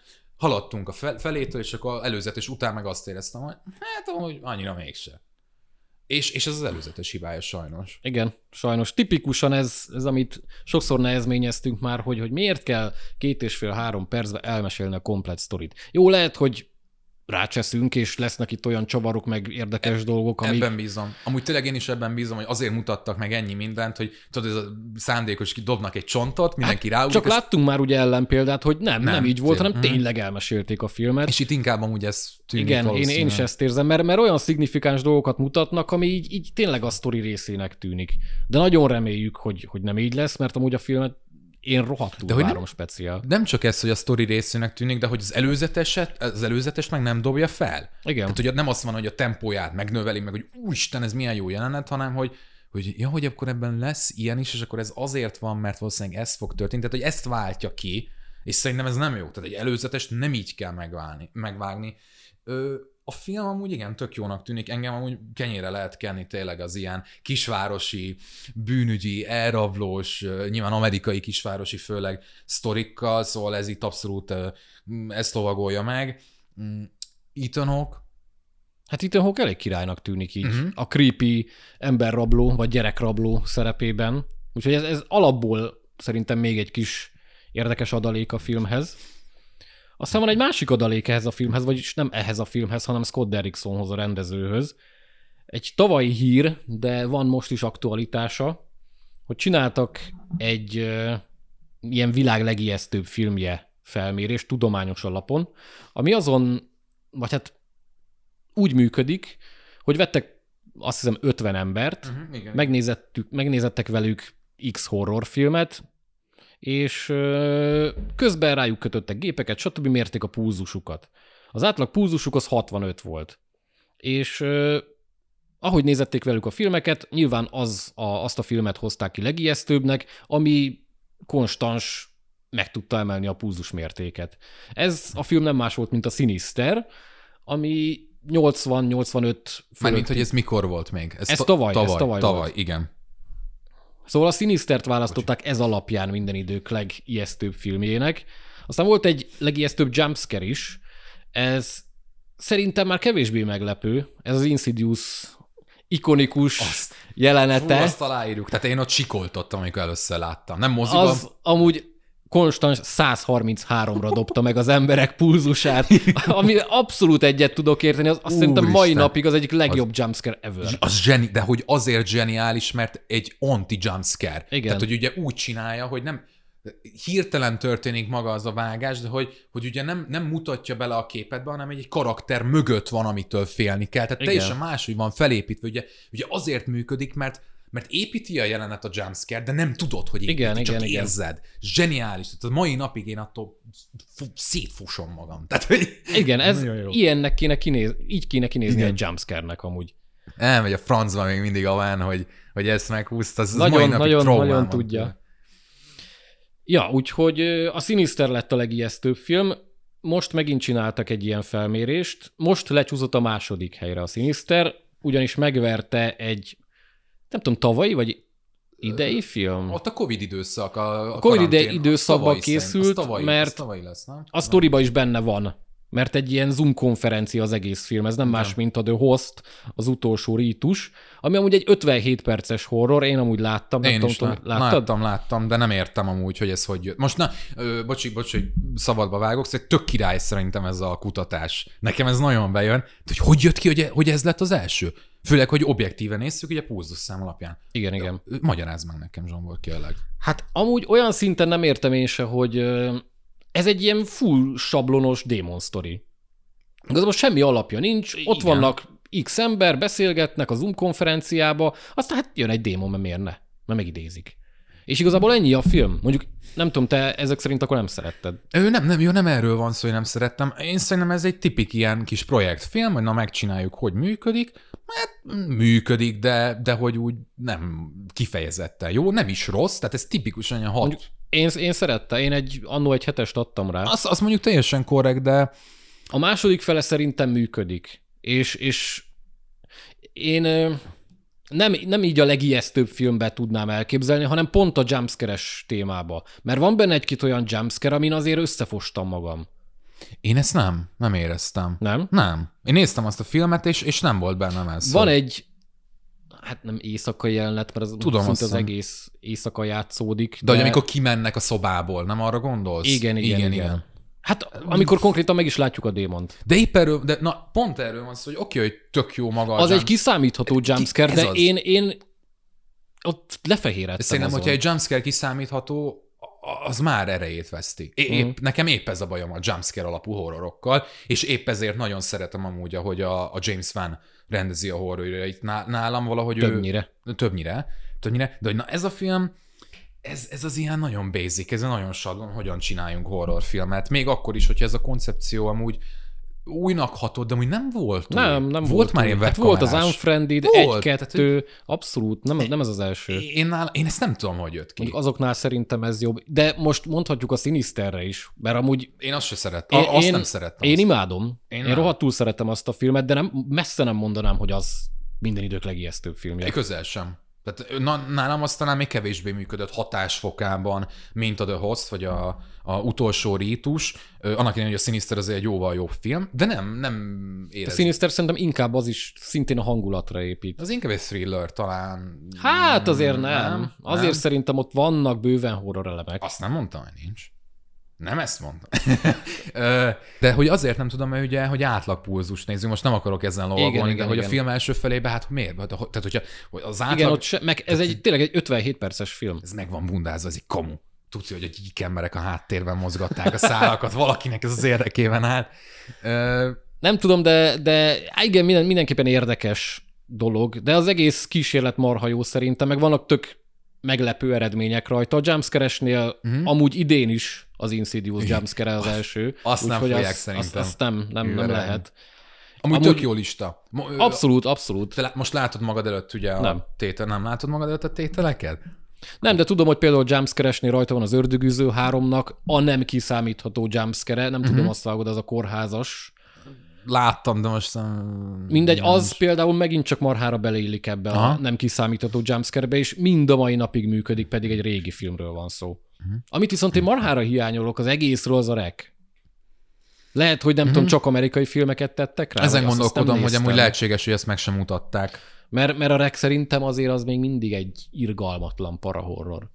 haladtunk a felétől, és akkor előzetes után meg azt éreztem, hogy hát hogy annyira mégse. És, és ez az előzetes hibája sajnos. Igen, sajnos. Tipikusan ez, ez amit sokszor nehezményeztünk már, hogy, hogy miért kell két és fél-három percben elmesélni a komplet sztorit. Jó, lehet, hogy rácseszünk, és lesznek itt olyan csavarok, meg érdekes e- dolgok, amik... Ebben bízom. Amúgy tényleg én is ebben bízom, hogy azért mutattak meg ennyi mindent, hogy tudod, ez a szándékos, dobnak egy csontot, mindenki hát, Csak ezt... láttunk már ugye ellenpéldát, hogy nem, nem, nem így volt, hanem hmm. tényleg elmesélték a filmet. És itt inkább amúgy ez tűnik Igen, én, én is ezt érzem, mert, mert olyan szignifikáns dolgokat mutatnak, ami így, így tényleg a sztori részének tűnik. De nagyon reméljük, hogy, hogy nem így lesz, mert amúgy a filmet én rohadtul de hogy várom nem, speciál. Nem csak ez, hogy a sztori részének tűnik, de hogy az előzeteset, az előzetes meg nem dobja fel. Igen. Tehát, hogy nem azt van, hogy a tempóját megnöveli, meg hogy úristen, ez milyen jó jelenet, hanem hogy hogy ja, hogy akkor ebben lesz ilyen is, és akkor ez azért van, mert valószínűleg ez fog történni. Tehát, hogy ezt váltja ki, és szerintem ez nem jó. Tehát egy előzetest nem így kell megválni, megvágni. Ö, a film amúgy igen, tök jónak tűnik. Engem amúgy kenyére lehet kenni tényleg az ilyen kisvárosi, bűnügyi, elrablós, nyilván amerikai kisvárosi főleg sztorikkal, szóval ez itt abszolút ezt lovagolja meg. Mm, Ethan Hawke, Hát Ethan Hawke elég királynak tűnik így. Uh-huh. A creepy emberrabló, vagy gyerekrabló szerepében. Úgyhogy ez, ez alapból szerintem még egy kis érdekes adalék a filmhez. Aztán van egy másik adalék ehhez a filmhez, vagyis nem ehhez a filmhez, hanem Scott Derricksonhoz, a rendezőhöz. Egy tavalyi hír, de van most is aktualitása, hogy csináltak egy uh, ilyen világ legijesztőbb filmje felmérés tudományos alapon, ami azon, vagy hát úgy működik, hogy vettek azt hiszem 50 embert, uh-huh, igen. megnézettük, megnézettek velük X horrorfilmet, és közben rájuk kötöttek gépeket, stb. mérték a púzusukat. Az átlag púzusuk az 65 volt. és ahogy nézették velük a filmeket, nyilván az a, azt a filmet hozták ki legijesztőbbnek, ami konstans meg tudta emelni a púzus mértéket. Ez a film nem más volt, mint a Sinister, ami 80-85 Mármint, hogy ez mikor volt még? Ez, ez tavaly, tavaly, ez tavaly, tavaly volt. igen. Szóval a Sinistert választották ez alapján minden idők legijesztőbb filmjének. Aztán volt egy legijesztőbb jumpscare is. Ez szerintem már kevésbé meglepő. Ez az Insidious ikonikus azt, jelenete. Fú, azt aláírjuk. Tehát én ott sikoltottam, amikor először láttam. Nem moziban. Az amúgy konstans 133-ra dobta meg az emberek pulzusát, ami abszolút egyet tudok érteni, az, azt szerintem mai Isten. napig az egyik legjobb az, jumpscare ever. Az zseni, de hogy azért zseniális, mert egy anti-jumpscare. Igen. Tehát, hogy ugye úgy csinálja, hogy nem, hirtelen történik maga az a vágás, de hogy, hogy ugye nem, nem mutatja bele a képetbe, hanem egy karakter mögött van, amitől félni kell. Tehát Igen. teljesen máshogy van felépítve. Ugye, ugye azért működik, mert mert építi a jelenet a jumpscare, de nem tudod, hogy építi, igen, csak igen, érzed. Igen. Zseniális. Tehát a mai napig én attól szétfusom magam. Tehát, hogy igen, ez ilyennek kéne kinéz, így kéne kinézni igen. egy jumpscare-nek amúgy. Elmegy a francba még mindig a van, hogy, hogy ezt meghúzta, az, nagyon, mai napig nagyon, nagyon tudja. Ja, úgyhogy a Sinister lett a legijesztőbb film. Most megint csináltak egy ilyen felmérést. Most lecsúszott a második helyre a Sinister, ugyanis megverte egy nem tudom, tavalyi vagy idei film? Ott a Covid időszak. A, a Covid karantén, időszakban készült, tavalyi, mert tavalyi lesz, nem? a sztoriba is benne van. Mert egy ilyen Zoom konferencia az egész film, ez nem más, mint a The Host, az utolsó rítus, ami amúgy egy 57 perces horror, én amúgy láttam. Én nem is tudom, lá- láttad? láttam, láttam, de nem értem amúgy, hogy ez hogy jött. Most na, ö, bocsi, bocsi, hogy szabadba vágok, szóval tök király szerintem ez a kutatás. Nekem ez nagyon bejön. Hogy hogy jött ki, hogy, hogy ez lett az első? Főleg, hogy objektíven nézzük, ugye szám alapján. Igen, igen. Magyarázd meg nekem, Zsombor, kérlek. Hát amúgy olyan szinten nem értem én se, hogy ez egy ilyen full sablonos démon sztori. Igazából semmi alapja nincs, igen. ott vannak x ember, beszélgetnek a Zoom konferenciába, aztán hát jön egy démon, mert miért ne? Mert megidézik. És igazából ennyi a film. Mondjuk nem tudom, te ezek szerint akkor nem szeretted. Ő nem, nem, jó, nem erről van szó, hogy nem szerettem. Én szerintem ez egy tipik ilyen kis projektfilm, hogy na megcsináljuk, hogy működik. Hát működik, de, de hogy úgy nem kifejezetten jó, nem is rossz, tehát ez tipikusan olyan hat. Mondjuk én, én szerettem, én egy, annó egy hetest adtam rá. Azt, azt mondjuk teljesen korrekt, de... A második fele szerintem működik. És, és én nem, nem így a legijesztőbb filmbe tudnám elképzelni, hanem pont a jumpscare-es témába. Mert van benne egy-két olyan jumpscare, amin azért összefostam magam. Én ezt nem, nem éreztem. Nem? Nem. Én néztem azt a filmet, és, és nem volt bennem ez. Van hogy... egy, hát nem éjszakai jelenet, mert az, Tudom, szinte az egész éjszaka játszódik. De, de hogy amikor kimennek a szobából, nem arra gondolsz? Igen, igen, igen. igen. igen. Hát amikor konkrétan meg is látjuk a démont. De épp erről, de na, pont erről van szó, hogy oké, hogy tök jó maga Az egy kiszámítható jumpscare, de az. én, én ott lefehérettem Szerintem, azon. hogyha egy jumpscare kiszámítható, az már erejét veszti. É, épp, mm. Nekem épp ez a bajom a jumpscare alapú horrorokkal, és épp ezért nagyon szeretem amúgy, ahogy a, a James Van rendezi a horrorait. Nálam valahogy többnyire. ő... Többnyire. Többnyire. De hogy na ez a film, ez, ez az ilyen nagyon basic, ez nagyon sablon, hogyan csináljunk horrorfilmet. Még akkor is, hogyha ez a koncepció amúgy újnak hatott, de úgy nem volt Nem, nem volt, volt már ilyen hát volt az Unfriended, egy-kettő, abszolút, nem, nem ez az első. Én, nál, én ezt nem tudom, hogy jött ki. Mondjuk azoknál szerintem ez jobb, de most mondhatjuk a Sinisterre is, mert amúgy... Én azt se szerettem, én, azt én, nem szerettem. Én azt. imádom, én, én rohadtul szeretem azt a filmet, de nem, messze nem mondanám, hogy az minden idők legijesztőbb filmje. Én közel sem. Tehát na, nálam aztán még kevésbé működött hatásfokában, mint a The Host, vagy a, a utolsó rítus. Annak ellenére, hogy a Sinister azért egy jóval jobb film, de nem, nem érez. A Sinister szerintem inkább az is szintén a hangulatra épít. Az inkább egy thriller talán. Hát azért nem. nem azért nem. szerintem ott vannak bőven horror elemek. Azt nem mondtam, hogy nincs. Nem ezt mondtam. de hogy azért nem tudom, mert ugye, hogy átlagpulzus nézzük, most nem akarok ezen lovagolni, igen, de igen, hogy igen. a film első felébe, hát miért? Tehát, hogyha az átlag... Igen, ott se, meg ez egy, tényleg egy 57 perces film. Ez meg van bundázva, ez egy kamu. Tudja, hogy a gyík emberek a háttérben mozgatták a szálakat, valakinek ez az érdekében áll. Nem tudom, de, de igen, minden, mindenképpen érdekes dolog, de az egész kísérlet marha jó szerintem, meg vannak tök meglepő eredmények rajta. A jumpscare-esnél uh-huh. amúgy idén is az Insidious jumpscare az első. Azt nem fogják az, szerintem. Azt, azt nem, nem, nem lehet. Amúgy, Amúgy- tök jó lista. Abszolút, abszolút. Te most látod magad előtt ugye a Nem. tétel, nem látod magad előtt a tételeket? Nem, de tudom, hogy például jumpscare rajta van az ördögűző háromnak, a nem kiszámítható jumpscare, nem Mhm. tudom azt vágod, az a kórházas. Láttam, de most... um, Mindegy, nem az is. például megint csak marhára beleillik ebbe Aha. a nem kiszámítható jumpscare és mind a mai napig működik, pedig egy régi filmről van szó. Mhm. Amit viszont én marhára hiányolok, az egészről az a rek. Lehet, hogy nem Mhm. tudom, csak amerikai filmeket tettek rá? Ezen nem gondolkodom, hogy amúgy lehetséges, hogy ezt meg sem mutatták. Mert, mert a rek szerintem azért az még mindig egy irgalmatlan parahorror.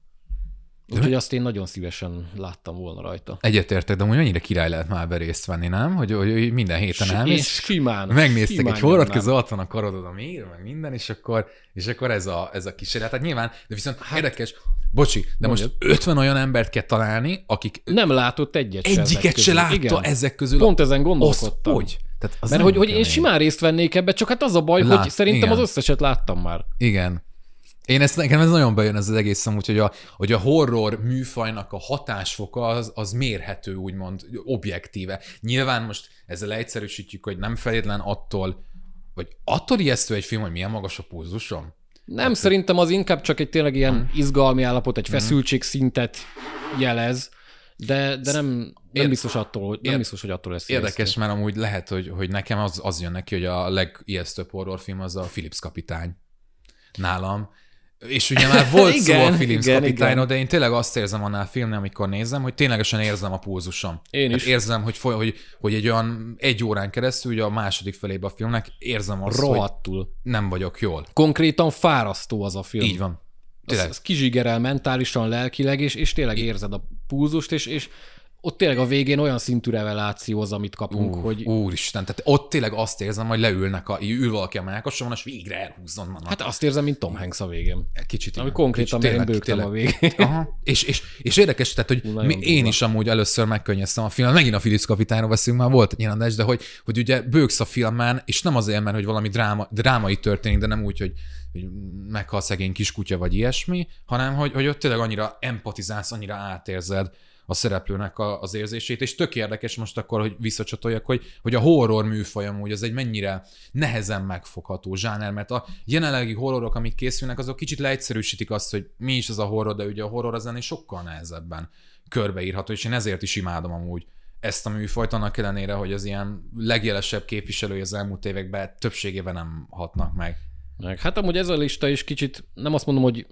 Úgyhogy azt én nagyon szívesen láttam volna rajta. Egyetértek, de amúgy mennyire király lehet már részt venni, nem? Hogy, hogy, hogy minden héten És elmész, simán. megnéztek simán egy közben ott van a karodod a mér, meg minden, és akkor, és akkor ez a, ez a kísérlet. Hát nyilván, de viszont hát, érdekes, bocsi, de most Mondjad. 50 olyan embert kell találni, akik Nem látott egyet egyiket se látta Igen. ezek közül. Pont ezen gondolkodtam. hogy? Tehát az Mert hogy, hogy én simán részt vennék ebbe, csak hát az a baj, Lát- hogy szerintem igen. az összeset láttam már. Igen. Én ezt, nekem ez nagyon bejön ez az egész amúgy, hogy a, hogy a horror műfajnak a hatásfoka az, az mérhető, úgymond objektíve. Nyilván most ezzel egyszerűsítjük, hogy nem feltétlen attól, vagy attól ijesztő egy film, hogy milyen magas a pulzusom? Nem, szerintem az inkább csak egy tényleg ilyen Hmm. izgalmi állapot, egy feszültségszintet jelez, de, de nem, nem Ér- biztos attól, nem ér- biztos, hogy attól lesz Érdekes, mert amúgy lehet, hogy, hogy nekem az, az jön neki, hogy a legijesztőbb horrorfilm az a Philips kapitány nálam. És ugye már volt szó Igen, a Philips igen, kapitányról, igen. de én tényleg azt érzem annál a filmnél, amikor nézem, hogy ténylegesen érzem a pulzusom. Én is. Hát érzem, hogy, foly, hogy, hogy egy olyan egy órán keresztül, ugye a második felébe a filmnek érzem azt, hogy Rohadtul. nem vagyok jól. Konkrétan fárasztó az a film. Így van. Az, Tényleg. az kizsigerel mentálisan, lelkileg, és, és tényleg érzed a pulzust, és, és ott tényleg a végén olyan szintű reveláció az, amit kapunk, Ú, hogy Úristen, tehát ott tényleg azt érzem, hogy leülnek, a, ül valaki a melkasomon, és végre elhúzzon van. hát azt érzem, mint Tom Hanks a végén. kicsit Ami igen. konkrétan Kicsit, tényleg, bőgtem a tényleg. végén. Aha. És, és, és érdekes, tehát, hogy Nagyon mi, én is amúgy először megkönnyeztem a filmet, megint a Philips kapitányról beszélünk, már volt adás, de hogy, hogy ugye bőgsz a filmen, és nem azért, mert hogy valami dráma, drámai történik, de nem úgy, hogy, hogy meghal szegény kiskutya vagy ilyesmi, hanem hogy, hogy ott tényleg annyira empatizálsz, annyira átérzed a szereplőnek a, az érzését, és tök érdekes most akkor, hogy visszacsatoljak, hogy, hogy a horror műfaj amúgy az egy mennyire nehezen megfogható zsáner, mert a jelenlegi horrorok, amik készülnek, azok kicsit leegyszerűsítik azt, hogy mi is az a horror, de ugye a horror az ennél sokkal nehezebben körbeírható, és én ezért is imádom amúgy ezt a műfajt, annak ellenére, hogy az ilyen legjelesebb képviselői az elmúlt években többségében nem hatnak meg. Meg, hát amúgy ez a lista is kicsit, nem azt mondom, hogy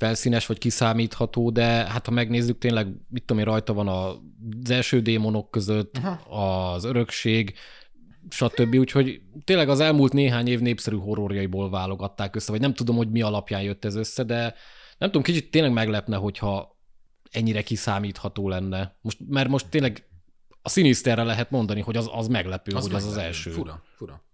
felszínes vagy kiszámítható, de hát ha megnézzük, tényleg, mit tudom én, rajta van az első démonok között, Aha. az örökség, stb. Úgyhogy tényleg az elmúlt néhány év népszerű horrorjaiból válogatták össze, vagy nem tudom, hogy mi alapján jött ez össze, de nem tudom, kicsit tényleg meglepne, hogyha ennyire kiszámítható lenne. Most, mert most tényleg a Sinisterre lehet mondani, hogy az, az meglepő, az hogy az az meglepő. első. Fura, fura.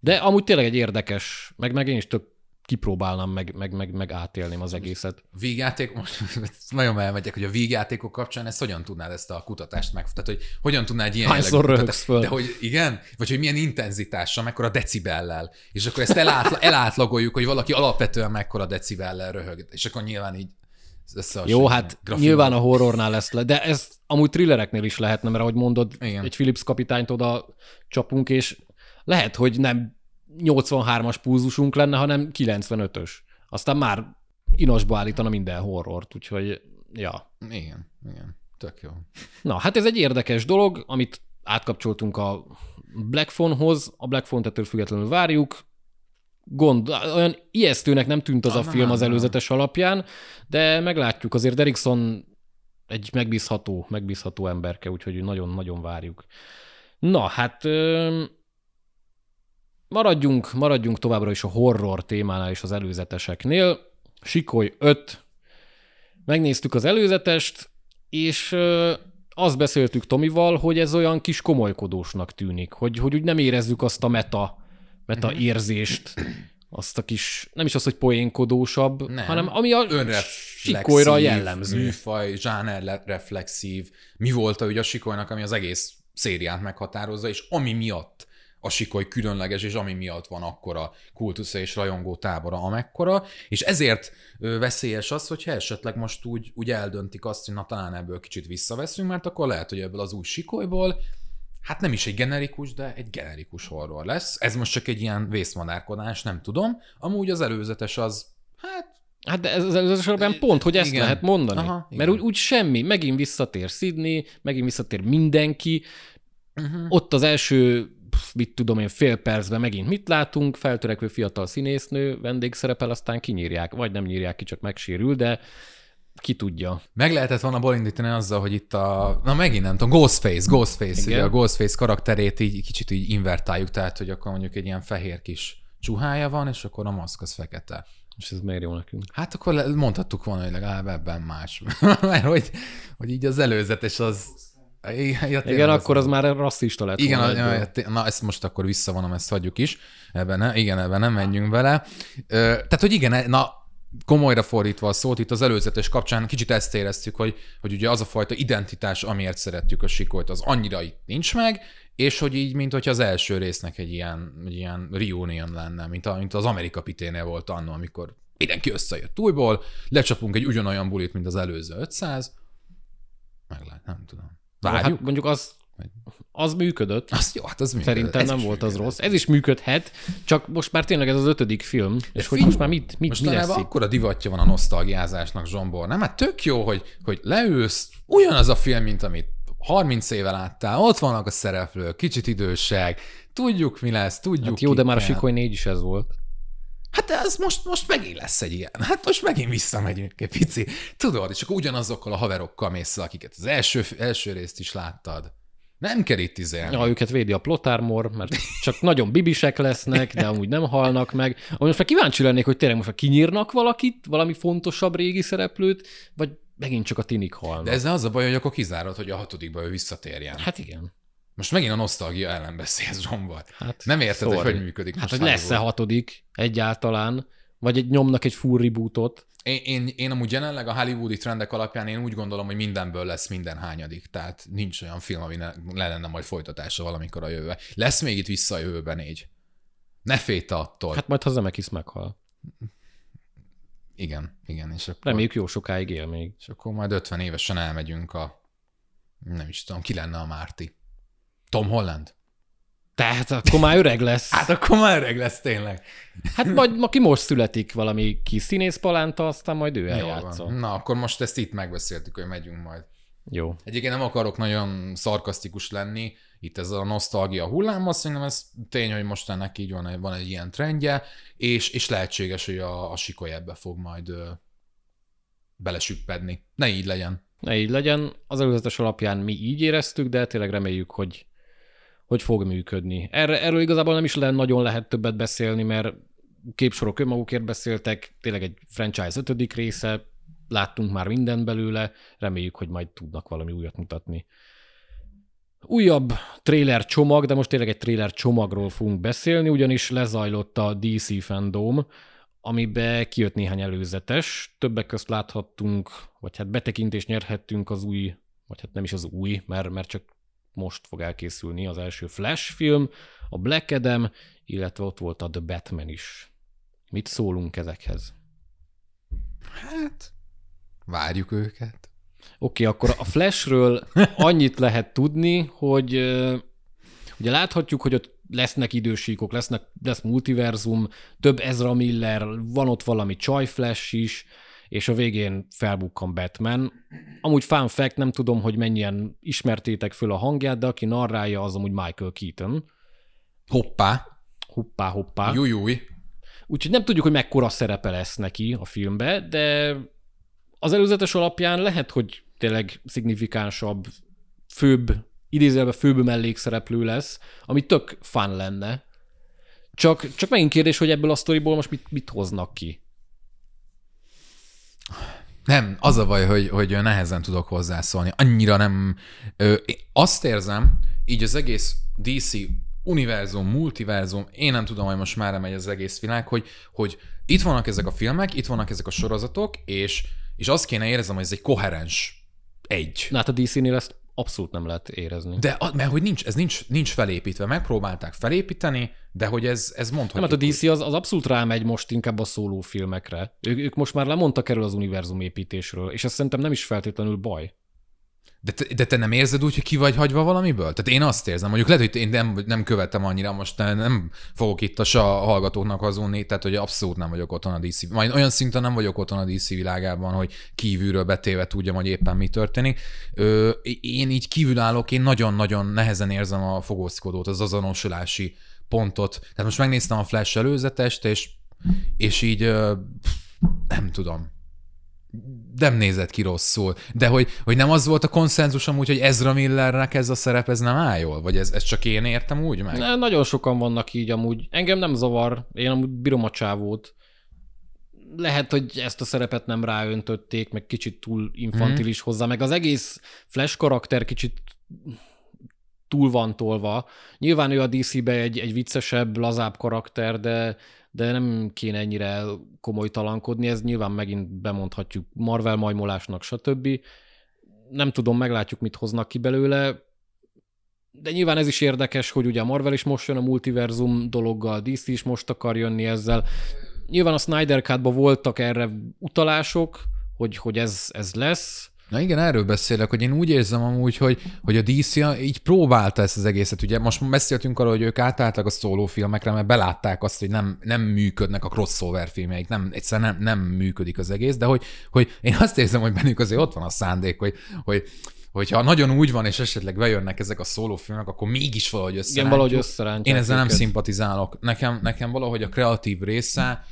De amúgy tényleg egy érdekes, meg, meg én is tök kipróbálnám, meg, meg, meg, meg átélném az egészet. Vígjáték, most nagyon elmegyek, hogy a vígjátékok kapcsán ezt hogyan tudnád ezt a kutatást meg, tehát hogy hogyan tudnád egy ilyen Hányszor röhögsz föl? De hogy igen, vagy hogy milyen intenzitással, mekkora decibellel, és akkor ezt elátla, elátlagoljuk, hogy valaki alapvetően mekkora decibellel röhög, és akkor nyilván így Jó, hát nyilván a horrornál lesz le, de ez amúgy thrillereknél is lehetne, mert ahogy mondod, Igen. egy Philips kapitányt oda csapunk, és lehet, hogy nem 83-as pulzusunk lenne, hanem 95-ös. Aztán már inosba állítana minden horrort, úgyhogy ja. Igen, igen, tök jó. Na, hát ez egy érdekes dolog, amit átkapcsoltunk a Black Phone-hoz, a Black Phone-t ettől függetlenül várjuk, gond, olyan ijesztőnek nem tűnt az Ah, a nem, film az nem. előzetes alapján, de meglátjuk, azért Derrickson egy megbízható, megbízható emberke, úgyhogy nagyon-nagyon várjuk. Na, hát maradjunk, maradjunk továbbra is a horror témánál és az előzeteseknél. Sikoly 5. Megnéztük az előzetest, és azt beszéltük Tomival, hogy ez olyan kis komolykodósnak tűnik, hogy, hogy úgy nem érezzük azt a meta, meta Mhm. érzést, azt a kis, nem is az, hogy poénkodósabb, Nem. hanem ami a Sikolyra jellemző. műfaj, zsáner reflexív. Mi volt a, ugye a Sikolynak, ami az egész szériát meghatározza, és ami miatt a Sikoly különleges, és ami miatt van akkora kultusza és rajongó tábora, amekkora, és ezért veszélyes az, hogyha esetleg most úgy, úgy eldöntik azt, hogy na talán ebből kicsit visszaveszünk, mert akkor lehet, hogy ebből az új Sikolyból hát nem is egy generikus, de egy generikus horror lesz. Ez most csak egy ilyen vészmadárkodás, nem tudom. Amúgy az előzetes az, hát Hát de ez az előzetes alapján pont, hogy ezt Igen. lehet mondani. Aha, Mert úgy, úgy semmi. Megint visszatér Sydney, megint visszatér mindenki. uh-huh. Ott az első, pff, mit tudom én, fél percben megint mit látunk, feltörekvő fiatal színésznő vendégszerepel, aztán kinyírják, vagy nem nyírják ki, csak megsérül, de ki tudja. Meg lehetett volna bolindítani azzal, hogy itt a, na megint nem tudom, Ghostface, Ghostface, Igen. ugye a Ghostface karakterét így kicsit így invertáljuk, tehát hogy akkor mondjuk egy ilyen fehér kis csuhája van, és akkor a maszk az fekete. És ez miért jó nekünk? Hát akkor mondhattuk volna, hogy legalább ebben más. Mert hogy, hogy így az előzetes az... Igen, ja, Igen, akkor az már rasszista lett Igen, volna ja, na ezt most akkor visszavonom, ezt hagyjuk is. Ebben ne, igen, ebben nem menjünk bele. Ö, tehát, hogy igen, na komolyra fordítva a szót, itt az előzetes kapcsán kicsit ezt éreztük, hogy, hogy ugye az a fajta identitás, amiért szeretjük a sikolyt, az annyira itt nincs meg, és hogy így, mint hogyha az első résznek egy ilyen, egy ilyen reunion lenne, mint, a, mint az Amerika Piténél volt annó, amikor mindenki összejött újból, lecsapunk egy ugyanolyan bulit, mint az előző 500, meglát, nem tudom. Várjuk? Hát mondjuk az, az működött. Az jó, hát az működött. Szerintem Ez nem volt az működött. rossz. Ez is működhet, csak most már tényleg ez az ötödik film, és hogy figyelj, most már mit, mit, Most mi lesz itt? akkora divatja van a nosztalgiázásnak, Zsombor. Nem, hát tök jó, hogy, hogy leülsz, ugyanaz a film, mint amit 30 éve láttál, ott vannak a szereplők, kicsit idősek, tudjuk mi lesz, tudjuk Hát jó, de már a kikkel. Sikoly 4 is ez volt. Hát ez most, most megint lesz egy ilyen. Hát most megint visszamegyünk egy pici. Tudod, és akkor ugyanazokkal a haverokkal mész, akiket az első, első részt is láttad. Nem kell itt izélni. Ja, őket védi a plotármor, mert csak nagyon bibisek lesznek, de amúgy nem halnak meg. Amúgy most már kíváncsi lennék, hogy tényleg most már kinyírnak valakit, valami fontosabb régi szereplőt, vagy megint csak a tinik halnak. De ezzel az a baj, hogy akkor kizárod, hogy a hatodikba ő visszatérjen. Hát igen. Most megint a nosztalgia ellen beszélsz, Zsombor. Hát, Nem érted, hogy sorry. hogy működik Hát, hogy lesz-e hatodik egyáltalán, vagy egy nyomnak egy full rebootot. Én, én, én amúgy jelenleg a hollywoodi trendek alapján én úgy gondolom, hogy mindenből lesz minden hányadik. Tehát nincs olyan film, ami ne, le lenne majd folytatása valamikor a jövőben. Lesz még itt vissza a jövőben négy. Ne félj te attól. Hát majd ha Zemeckis meghal. igen, igen. És akkor, Reméljük jó sokáig él még. és akkor majd 50 évesen elmegyünk a nem is tudom, ki lenne a Márti? Tom Holland? Tehát akkor már öreg lesz. Hát akkor már öreg lesz tényleg. Hát majd, aki most születik valami kis színészpalánta, aztán majd ő eljátszol. Na, akkor most ezt itt megbeszéltük, hogy megyünk majd. Jó. Egyébként nem akarok nagyon szarkasztikus lenni, itt ez a nosztalgia hullám, azt szerintem ez tény, hogy most ennek így van, van egy ilyen trendje, és, és lehetséges, hogy a, a sikoly ebbe fog majd ö, belesüppedni. Ne így legyen. Ne így legyen. Az előzetes alapján mi így éreztük, de tényleg reméljük, hogy, hogy fog működni. Erre, erről igazából nem is le, nagyon lehet többet beszélni, mert képsorok önmagukért beszéltek, tényleg egy franchise ötödik része, láttunk már mindent belőle, reméljük, hogy majd tudnak valami újat mutatni. Újabb trailer csomag, de most tényleg egy trailer csomagról fogunk beszélni, ugyanis lezajlott a DC fandom, amibe kijött néhány előzetes. Többek közt láthattunk, vagy hát betekintést nyerhettünk az új, vagy hát nem is az új, mert, mert csak most fog elkészülni az első Flash film, a Black Adam, illetve ott volt a The Batman is. Mit szólunk ezekhez? Hát, várjuk őket. Oké, okay, akkor a Flashről annyit lehet tudni, hogy ugye láthatjuk, hogy ott lesznek idősíkok, lesznek, lesz multiverzum, több Ezra Miller, van ott valami Chai Flash is, és a végén felbukkan Batman. Amúgy fun fact, nem tudom, hogy mennyien ismertétek föl a hangját, de aki narrálja, az amúgy Michael Keaton. Hoppá, Hoppá, hoppá. jújúj. Úgyhogy nem tudjuk, hogy mekkora szerepe lesz neki a filmbe, de az előzetes alapján lehet, hogy tényleg szignifikánsabb, főbb, idézőjelben főbb mellékszereplő lesz, ami tök fun lenne. Csak, csak megint kérdés, hogy ebből a sztoriból most mit, mit hoznak ki. Nem, az a baj, hogy, hogy nehezen tudok hozzászólni. Annyira nem... Ö, azt érzem, így az egész DC univerzum, multiverzum, én nem tudom, hogy most már megy az egész világ, hogy, hogy itt vannak ezek a filmek, itt vannak ezek a sorozatok, és, és azt kéne érzem, hogy ez egy koherens egy. Na hát a DC-nél ezt abszolút nem lehet érezni. De mert hogy nincs, ez nincs, nincs felépítve, megpróbálták felépíteni, de hogy ez, ez Nem, mondhatjuk. hát a DC az, az abszolút rámegy most inkább a szóló filmekre. Ők, ők most már lemondtak erről az univerzum építésről, és ez szerintem nem is feltétlenül baj. De te, de te nem érzed úgy, hogy ki vagy hagyva valamiből? Tehát én azt érzem, mondjuk lehet, hogy én nem, nem követem annyira, most nem fogok itt a, a hallgatóknak hazudni, tehát hogy abszolút nem vagyok otthon a DC, majd olyan szinten nem vagyok otthon a DC világában, hogy kívülről betéve tudjam, hogy éppen mi történik. Ö, én így kívülállok, én nagyon-nagyon nehezen érzem a fogózkodót, az azonosulási pontot. Tehát most megnéztem a Flash előzetest, és, és így nem tudom nem nézett ki rosszul. De hogy, hogy nem az volt a konszenzus amúgy, hogy Ezra Millernek ez a szerep, ez nem áll jól? Vagy ez, ez csak én értem úgy meg? Ne, nagyon sokan vannak így amúgy. Engem nem zavar, én amúgy bírom a csávót. Lehet, hogy ezt a szerepet nem ráöntötték, meg kicsit túl infantilis mm. hozzá, meg az egész Flash karakter kicsit túl van tolva. Nyilván ő a DC-be egy, egy viccesebb, lazább karakter, de de nem kéne ennyire komoly talankodni, ez nyilván megint bemondhatjuk Marvel majmolásnak, stb. Nem tudom, meglátjuk, mit hoznak ki belőle, de nyilván ez is érdekes, hogy ugye a Marvel is most jön a multiverzum dologgal, DC is most akar jönni ezzel. Nyilván a Snyder cut voltak erre utalások, hogy, hogy ez, ez lesz, Na igen, erről beszélek, hogy én úgy érzem amúgy, hogy, hogy a DC így próbálta ezt az egészet. Ugye most beszéltünk arról, hogy ők átálltak a szólófilmekre, mert belátták azt, hogy nem, nem működnek a crossover filmjeik, nem, egyszerűen nem, nem működik az egész, de hogy, hogy én azt érzem, hogy bennük azért ott van a szándék, hogy, hogy hogyha nagyon úgy van, és esetleg bejönnek ezek a szólófilmek, akkor mégis valahogy összerántjuk. Igen, valahogy összerántjuk. Én ezzel nem szimpatizálok. Nekem, nekem valahogy a kreatív része,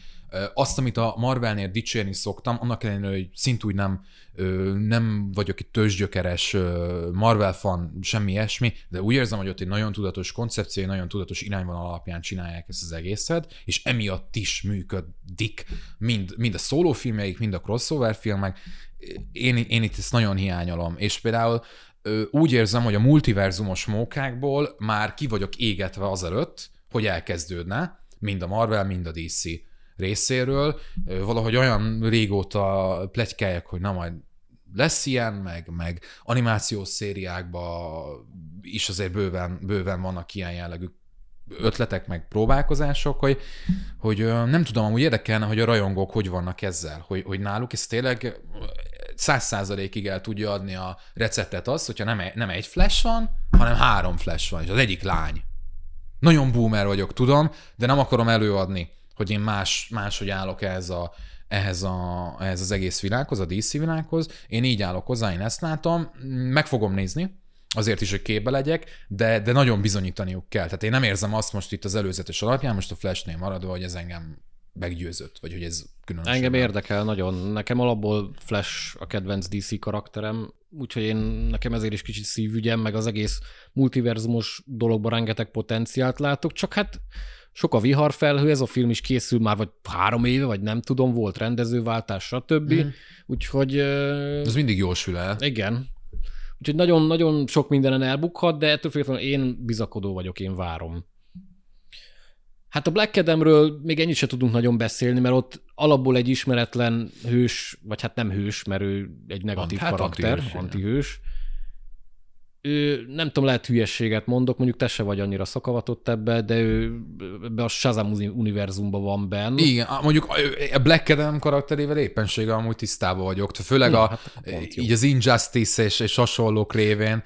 azt, amit a Marvelnél dicsérni szoktam, annak ellenére, hogy szintúgy nem, nem vagyok itt tőzsgyökeres Marvel fan, semmi ilyesmi, de úgy érzem, hogy ott egy nagyon tudatos koncepció, egy nagyon tudatos irányvonal alapján csinálják ezt az egészet, és emiatt is működik mind, mind a szólófilmjeik, mind a crossover filmek. Én, én itt ezt nagyon hiányolom, és például úgy érzem, hogy a multiverzumos mókákból már ki vagyok égetve azelőtt, hogy elkezdődne, mind a Marvel, mind a DC részéről. Valahogy olyan régóta plegykálják, hogy na majd lesz ilyen, meg, meg animációs szériákban is azért bőven, bőven vannak ilyen jellegű ötletek, meg próbálkozások, hogy, hogy nem tudom, amúgy érdekelne, hogy a rajongók hogy vannak ezzel, hogy, hogy náluk ez tényleg száz százalékig el tudja adni a receptet az, hogyha nem, nem egy flash van, hanem három flash van, és az egyik lány. Nagyon boomer vagyok, tudom, de nem akarom előadni hogy én más, máshogy állok ehhez, a, ehhez, a, ehhez az egész világhoz, a DC világhoz. Én így állok hozzá, én ezt látom, meg fogom nézni, azért is, hogy képbe legyek, de, de nagyon bizonyítaniuk kell. Tehát én nem érzem azt most itt az előzetes alapján, most a Flashnél maradva, hogy ez engem meggyőzött, vagy hogy ez különösen. Engem érdekel nagyon. Nekem alapból Flash a kedvenc DC karakterem, úgyhogy én nekem ezért is kicsit szívügyem, meg az egész multiverzumos dologban rengeteg potenciált látok, csak hát sok a viharfelhő, ez a film is készül már vagy három éve, vagy nem tudom, volt rendezőváltás, stb. Mm. Úgyhogy... Ez mindig jól sül el. Igen. Úgyhogy nagyon-nagyon sok mindenen elbukhat, de ettől függetlenül én bizakodó vagyok, én várom. Hát a Black Adamről még ennyit se tudunk nagyon beszélni, mert ott alapból egy ismeretlen hős, vagy hát nem hős, mert ő egy negatív hát karakter, antihős. antihős ő, nem tudom, lehet hülyességet mondok, mondjuk te se vagy annyira szakavatott ebbe, de ő ebbe a Shazam univerzumban van benne. Igen, mondjuk a Black Adam karakterével éppenséggel amúgy tisztában vagyok, főleg ja, a, hát így az Injustice és, és hasonlók révén,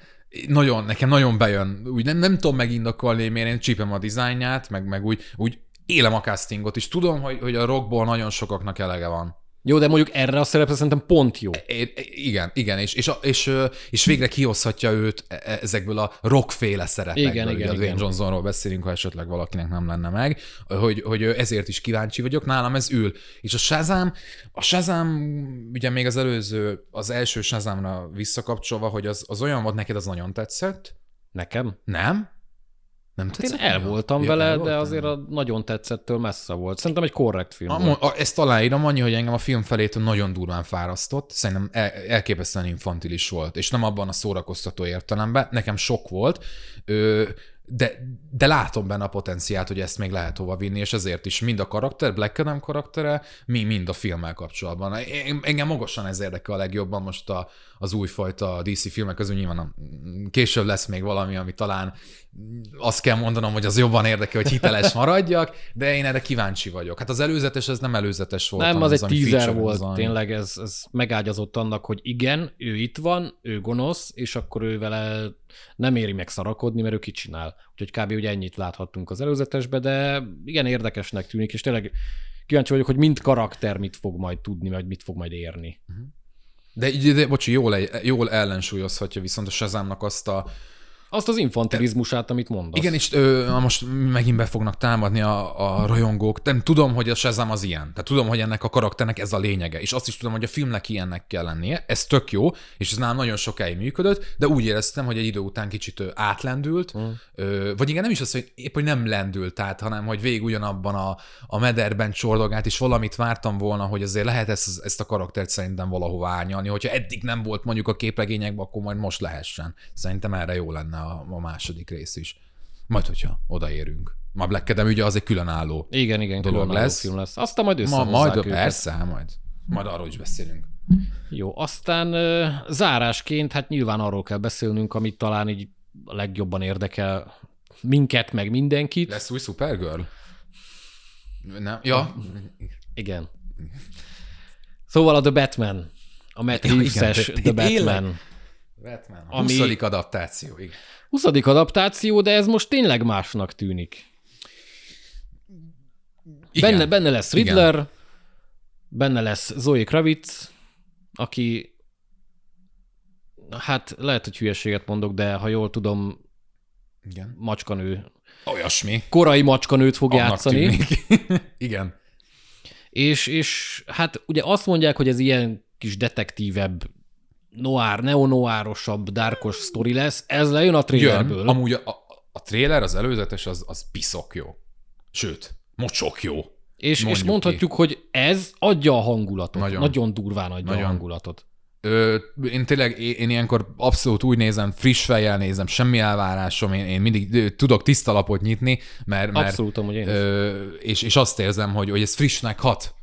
nagyon, nekem nagyon bejön, úgy nem, nem tudom megindokolni, miért én csípem a dizájnját, meg, meg úgy, úgy élem a castingot, és tudom, hogy, hogy a rockból nagyon sokaknak elege van. Jó, de mondjuk erre a szerepre szerintem pont jó. É, igen, igen, és, és, és, és végre kihozhatja őt e, e, ezekből a rockféle szerepekből. Igen, igen, igen. Dwayne Johnsonról beszélünk, ha esetleg valakinek nem lenne meg, hogy, hogy ezért is kíváncsi vagyok, nálam ez ül. És a Shazam, a Shazam, ugye még az előző, az első Shazamra visszakapcsolva, hogy az, az olyan volt, neked az nagyon tetszett. Nekem? Nem? Nem tetszett? Én el voltam ja, vele, el de azért a nagyon tetszettől messze volt. Szerintem egy korrekt film a, volt. A, ezt aláírom annyi, hogy engem a film felétől nagyon durván fárasztott. Szerintem el, elképesztően infantilis volt, és nem abban a szórakoztató értelemben. Nekem sok volt. Ö, de, de látom benne a potenciált, hogy ezt még lehet hova vinni, és ezért is mind a karakter, Black Adam karaktere, mi mind a filmmel kapcsolatban. Engem magasan ez érdekel a legjobban most a, az újfajta DC filmek közül, nyilván később lesz még valami, ami talán azt kell mondanom, hogy az jobban érdekel, hogy hiteles maradjak, de én erre kíváncsi vagyok. Hát az előzetes, ez nem előzetes volt. Nem, az, az egy teaser volt, az, tényleg ez, ez megágyazott annak, hogy igen, ő itt van, ő gonosz, és akkor ő vele nem éri meg szarakodni, mert ő kicsinál. Úgyhogy kb. ugye ennyit láthattunk az előzetesbe, de igen érdekesnek tűnik, és tényleg kíváncsi vagyok, hogy mind karakter mit fog majd tudni, vagy mit fog majd érni. De, de, de bocsi, jól, jól ellensúlyozhatja viszont a Shazamnak azt a azt az infantilizmusát, amit mondasz. Igen, és ö, most megint be fognak támadni a, a rajongók. Nem tudom, hogy a Shazam az ilyen. Tehát tudom, hogy ennek a karakternek ez a lényege. És azt is tudom, hogy a filmnek ilyennek kell lennie. Ez tök jó, és ez nálam nagyon sokáig működött, de úgy éreztem, hogy egy idő után kicsit átlendült. Hmm. Ö, vagy igen, nem is az, hogy épp, hogy nem lendült át, hanem hogy végig ugyanabban a, a mederben csordogált, és valamit vártam volna, hogy azért lehet ezt, ezt a karaktert szerintem valahova árnyalni. Hogyha eddig nem volt mondjuk a képregényekben, akkor majd most lehessen. Szerintem erre jó lenne a, a második rész is. Majd, hogyha odaérünk. Ma Black Adam ugye az egy különálló Igen, igen, dolog lesz. film lesz. Aztán majd Ma, majd, őket. persze, majd. Majd arról is beszélünk. Jó, aztán zárásként, hát nyilván arról kell beszélnünk, amit talán így legjobban érdekel minket, meg mindenkit. Lesz új Supergirl? Nem? Ja. Igen. Szóval a The Batman. A Matt Reeves-es The Batman. Élek. Batman. A ami... 20. adaptáció, igen. 20. adaptáció, de ez most tényleg másnak tűnik. Igen. Benne, benne lesz Riddler, igen. benne lesz Zoe Kravitz, aki hát lehet, hogy hülyeséget mondok, de ha jól tudom, igen. macskanő. Olyasmi. Korai macskanőt fog Annak játszani. igen. És, és hát ugye azt mondják, hogy ez ilyen kis detektívebb noir, neo-noirosabb, dárkos sztori lesz, ez lejön a trailerből. Jön. Amúgy a, a, a trailer, az előzetes, az, az piszok jó. Sőt, mocsok jó. És, és mondhatjuk, ki. hogy ez adja a hangulatot. Nagyon, Nagyon durván adja Nagyon. a hangulatot. Ö, én tényleg, én, én ilyenkor abszolút úgy nézem, friss fejjel nézem, semmi elvárásom, én, én mindig ö, tudok tiszta lapot nyitni, mert, mert abszolút, hogy én ö, és, és azt érzem, hogy, hogy ez frissnek hat.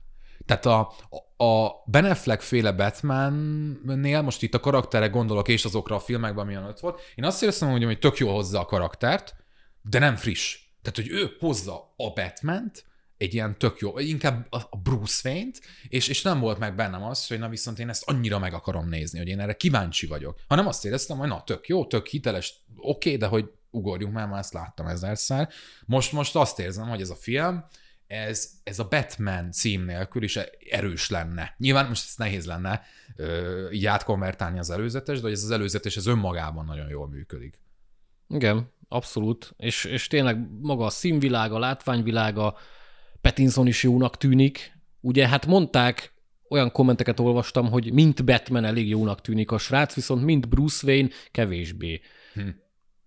Tehát a, a Ben Affleck féle Batman-nél, most itt a karakterre gondolok, és azokra a filmekben, amilyen ott volt, én azt érzem, hogy, hogy tök jó hozza a karaktert, de nem friss. Tehát, hogy ő hozza a Batman-t, egy ilyen tök jó, inkább a Bruce Wayne-t, és, és nem volt meg bennem az, hogy na viszont én ezt annyira meg akarom nézni, hogy én erre kíváncsi vagyok, hanem azt éreztem, hogy na tök jó, tök hiteles, oké, okay, de hogy ugorjunk már, már ezt láttam ezerszer. Most, most azt érzem, hogy ez a film, ez, ez a Batman cím nélkül is erős lenne. Nyilván most ez nehéz lenne ö, így átkonvertálni az előzetes, de hogy ez az előzetes ez önmagában nagyon jól működik. Igen, abszolút. És, és tényleg maga a színvilága, a látványvilága, Pattinson is jónak tűnik. Ugye hát mondták, olyan kommenteket olvastam, hogy mint Batman elég jónak tűnik a srác, viszont mint Bruce Wayne kevésbé. Hm.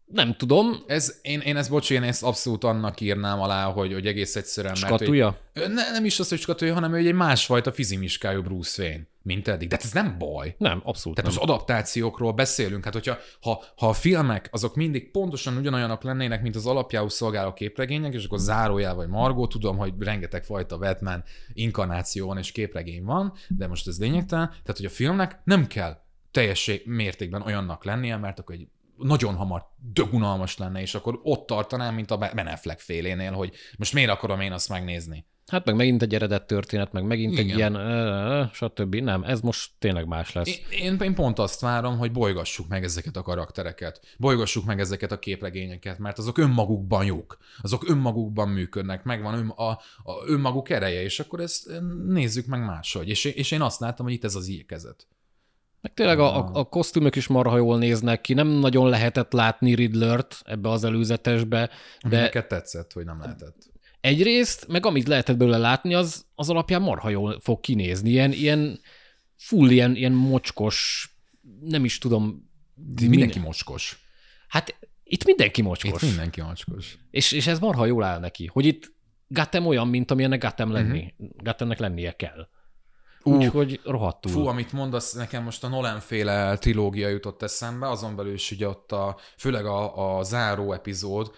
Nem tudom. Ez, én, én ezt, bocs, én ezt abszolút annak írnám alá, hogy, hogy egész egyszerűen... Skatúja? Mert, ne, nem is az, hogy skatúja, hanem hogy egy másfajta fizimiskájú Bruce Wayne, mint eddig. De hát ez nem baj. Nem, abszolút Tehát nem. az adaptációkról beszélünk. Hát hogyha ha, ha a filmek azok mindig pontosan ugyanolyanok lennének, mint az alapjául szolgáló képregények, és akkor zárójel vagy Margó, tudom, hogy rengeteg fajta Batman inkarnáció van és képregény van, de most ez lényegtelen. Tehát, hogy a filmnek nem kell teljes mértékben olyannak lennie, mert akkor egy nagyon hamar dögunalmas lenne, és akkor ott tartanám, mint a Ben Affleck félénél, hogy most miért akarom én azt megnézni. Hát meg megint egy eredet történet, meg megint Igen. egy ilyen, uh, stb. Nem, ez most tényleg más lesz. Én, én pont azt várom, hogy bolygassuk meg ezeket a karaktereket, bolygassuk meg ezeket a képregényeket, mert azok önmagukban jók, azok önmagukban működnek, megvan ön, a, a önmaguk ereje, és akkor ezt nézzük meg máshogy. És, és én azt látom, hogy itt ez az ilyekezet. Meg tényleg a, a, a kosztümök is marha jól néznek ki, nem nagyon lehetett látni Riddlert ebbe az előzetesbe. De Neked tetszett, hogy nem lehetett. Egyrészt, meg amit lehetett belőle látni, az, az alapján marha jól fog kinézni. Ilyen, ilyen full, ilyen, ilyen mocskos, nem is tudom. Mindenki minden... mocskos. Hát itt mindenki mocskos. Itt mindenki mocskos. És, és ez marha jól áll neki, hogy itt Gatem olyan, mint amilyennek Gatem lenni. Uh-huh. Gatemnek lennie kell. Úgyhogy rohadtul. Fú, amit mondasz, nekem most a Nolan féle trilógia jutott eszembe, azon belül is ugye ott a, főleg a, a záró epizód,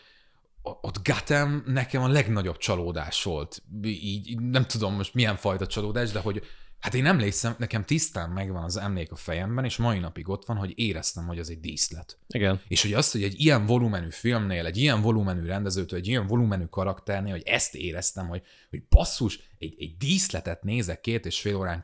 ott Gotham nekem a legnagyobb csalódás volt. Így nem tudom most milyen fajta csalódás, de hogy Hát én emlékszem, nekem tisztán megvan az emlék a fejemben, és mai napig ott van, hogy éreztem, hogy az egy díszlet. Igen. És hogy azt, hogy egy ilyen volumenű filmnél, egy ilyen volumenű rendezőtől, egy ilyen volumenű karakternél, hogy ezt éreztem, hogy, hogy basszus, egy, egy díszletet nézek két és fél órán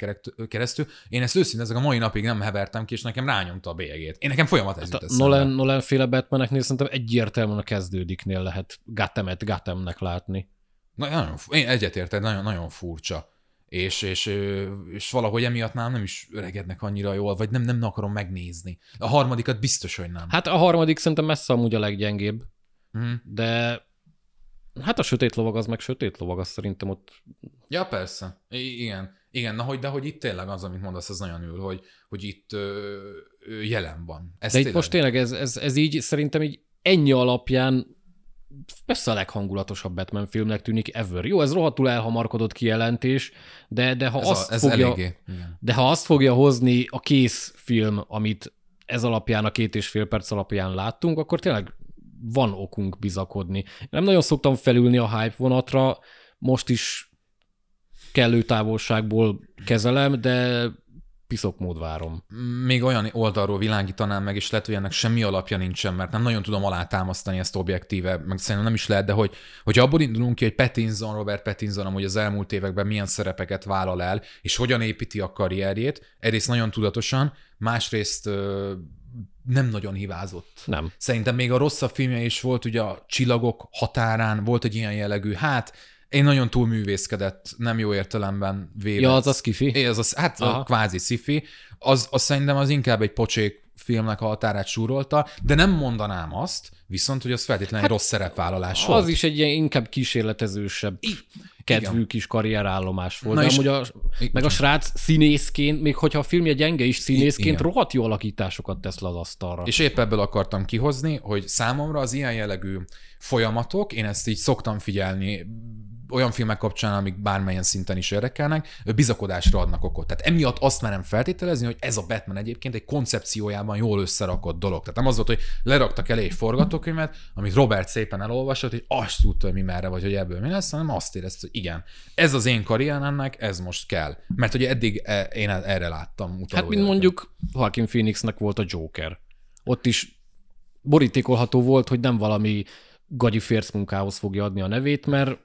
keresztül, én ezt őszintén ezek a mai napig nem hevertem ki, és nekem rányomta a bélyegét. Én nekem folyamat ez hát Nolan, Nolan féle Batmaneknél szerintem egyértelműen a kezdődiknél lehet Gattemet Gattemnek látni. Na, nagyon, én egyetértek, nagyon, nagyon furcsa és, és, és valahogy emiatt már nem is öregednek annyira jól, vagy nem, nem akarom megnézni. A harmadikat biztos, hogy nem. Hát a harmadik szerintem messze amúgy a leggyengébb, mm. de hát a sötét lovag az meg sötét lovag, az szerintem ott... Ja, persze. I- igen. Igen, na hogy, de hogy itt tényleg az, amit mondasz, az nagyon ül, hogy, hogy itt ö, jelen van. Ez de tényleg... itt most tényleg ez, ez, ez így szerintem így ennyi alapján persze a leghangulatosabb Batman filmnek tűnik ever. Jó, ez rohadtul elhamarkodott kijelentés, de, de ha ez azt a, ez fogja, eléggé, de ha azt fogja hozni a kész film, amit ez alapján, a két és fél perc alapján láttunk, akkor tényleg van okunk bizakodni. Nem nagyon szoktam felülni a hype vonatra, most is kellő távolságból kezelem, de piszok mód várom. Még olyan oldalról világítanám meg, és lehet, hogy ennek semmi alapja nincsen, mert nem nagyon tudom alátámasztani ezt objektíve, meg szerintem nem is lehet, de hogy, hogy abból indulunk ki, hogy Pattinson, Robert Pattinson amúgy az elmúlt években milyen szerepeket vállal el, és hogyan építi a karrierjét, egyrészt nagyon tudatosan, másrészt nem nagyon hibázott. Nem. Szerintem még a rosszabb filmje is volt, ugye a Csillagok határán volt egy ilyen jellegű, hát én nagyon túlművészkedett, nem jó értelemben véve. Ja, az a skifi? É, az, az hát Aha. a kvázi sci Az, az szerintem az inkább egy pocsék filmnek a határát súrolta, de nem mondanám azt, viszont, hogy az feltétlenül hát, rossz szerepvállalás az volt. Az is egy ilyen inkább kísérletezősebb I- kedvű igen. kis karrierállomás volt. Na de amúgy a, I- meg a srác színészként, még hogyha a filmje gyenge is színészként, igen. rohadt jó alakításokat tesz le az asztalra. És épp ebből akartam kihozni, hogy számomra az ilyen jellegű folyamatok, én ezt így szoktam figyelni olyan filmek kapcsán, amik bármelyen szinten is érdekelnek, bizakodásra adnak okot. Tehát emiatt azt merem feltételezni, hogy ez a Batman egyébként egy koncepciójában jól összerakott dolog. Tehát nem az volt, hogy leraktak elé egy forgatókönyvet, amit Robert szépen elolvasott, hogy azt tudta, hogy mi merre vagy, hogy ebből mi lesz, hanem azt érezte, hogy igen, ez az én karrieremnek, ez most kell. Mert ugye eddig e, én erre láttam utaló Hát, mint mondjuk Joaquin Phoenixnek volt a Joker. Ott is borítékolható volt, hogy nem valami gagyi fércmunkához fogja adni a nevét, mert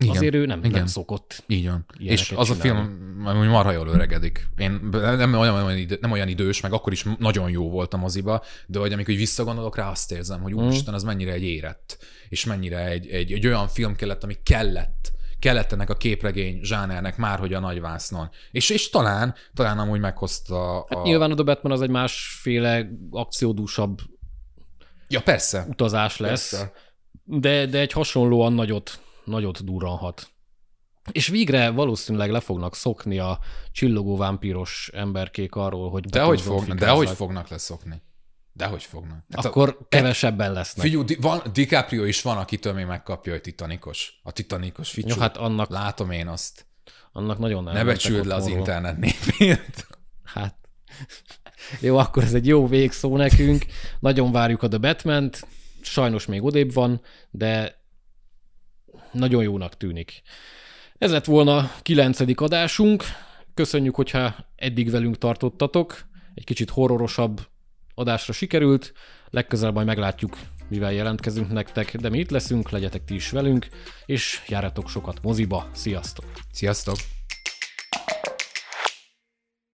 igen. Azért ő nem, Igen. nem szokott. Így van. És az csinálni. a film marha jól öregedik. Én nem olyan, idő, nem olyan idős, meg akkor is nagyon jó voltam az iba, de hogy amikor visszagondolok rá, azt érzem, hogy mm. úristen, az mennyire egy érett, és mennyire egy, egy, egy olyan film kellett, ami kellett kellett ennek a képregény zsánernek már, hogy a nagyvásznon. És, és talán, talán amúgy meghozta a... Hát nyilván a Batman az egy másféle akciódúsabb ja, persze. utazás lesz, persze. De, de egy hasonlóan nagyot nagyot durranhat. És végre valószínűleg le fognak szokni a csillogó vámpíros emberkék arról, hogy... Dehogy fognak, dehogy fognak leszokni. Dehogy fognak. Hát Akkor a, kevesebben lesznek. Figyú, di, van, DiCaprio is van, akitől még megkapja, hogy titanikos. A titanikos ficsú. Jó, hát annak... Látom én azt. Annak nagyon Ne becsüld le az internet népét. Hát. Jó, akkor ez egy jó végszó nekünk. Nagyon várjuk a The batman -t. Sajnos még odébb van, de nagyon jónak tűnik. Ez lett volna kilencedik adásunk. Köszönjük, hogyha eddig velünk tartottatok. Egy kicsit horrorosabb adásra sikerült. Legközelebb majd meglátjuk, mivel jelentkezünk nektek, de mi itt leszünk, legyetek ti is velünk, és járjatok sokat moziba. Sziasztok! Sziasztok!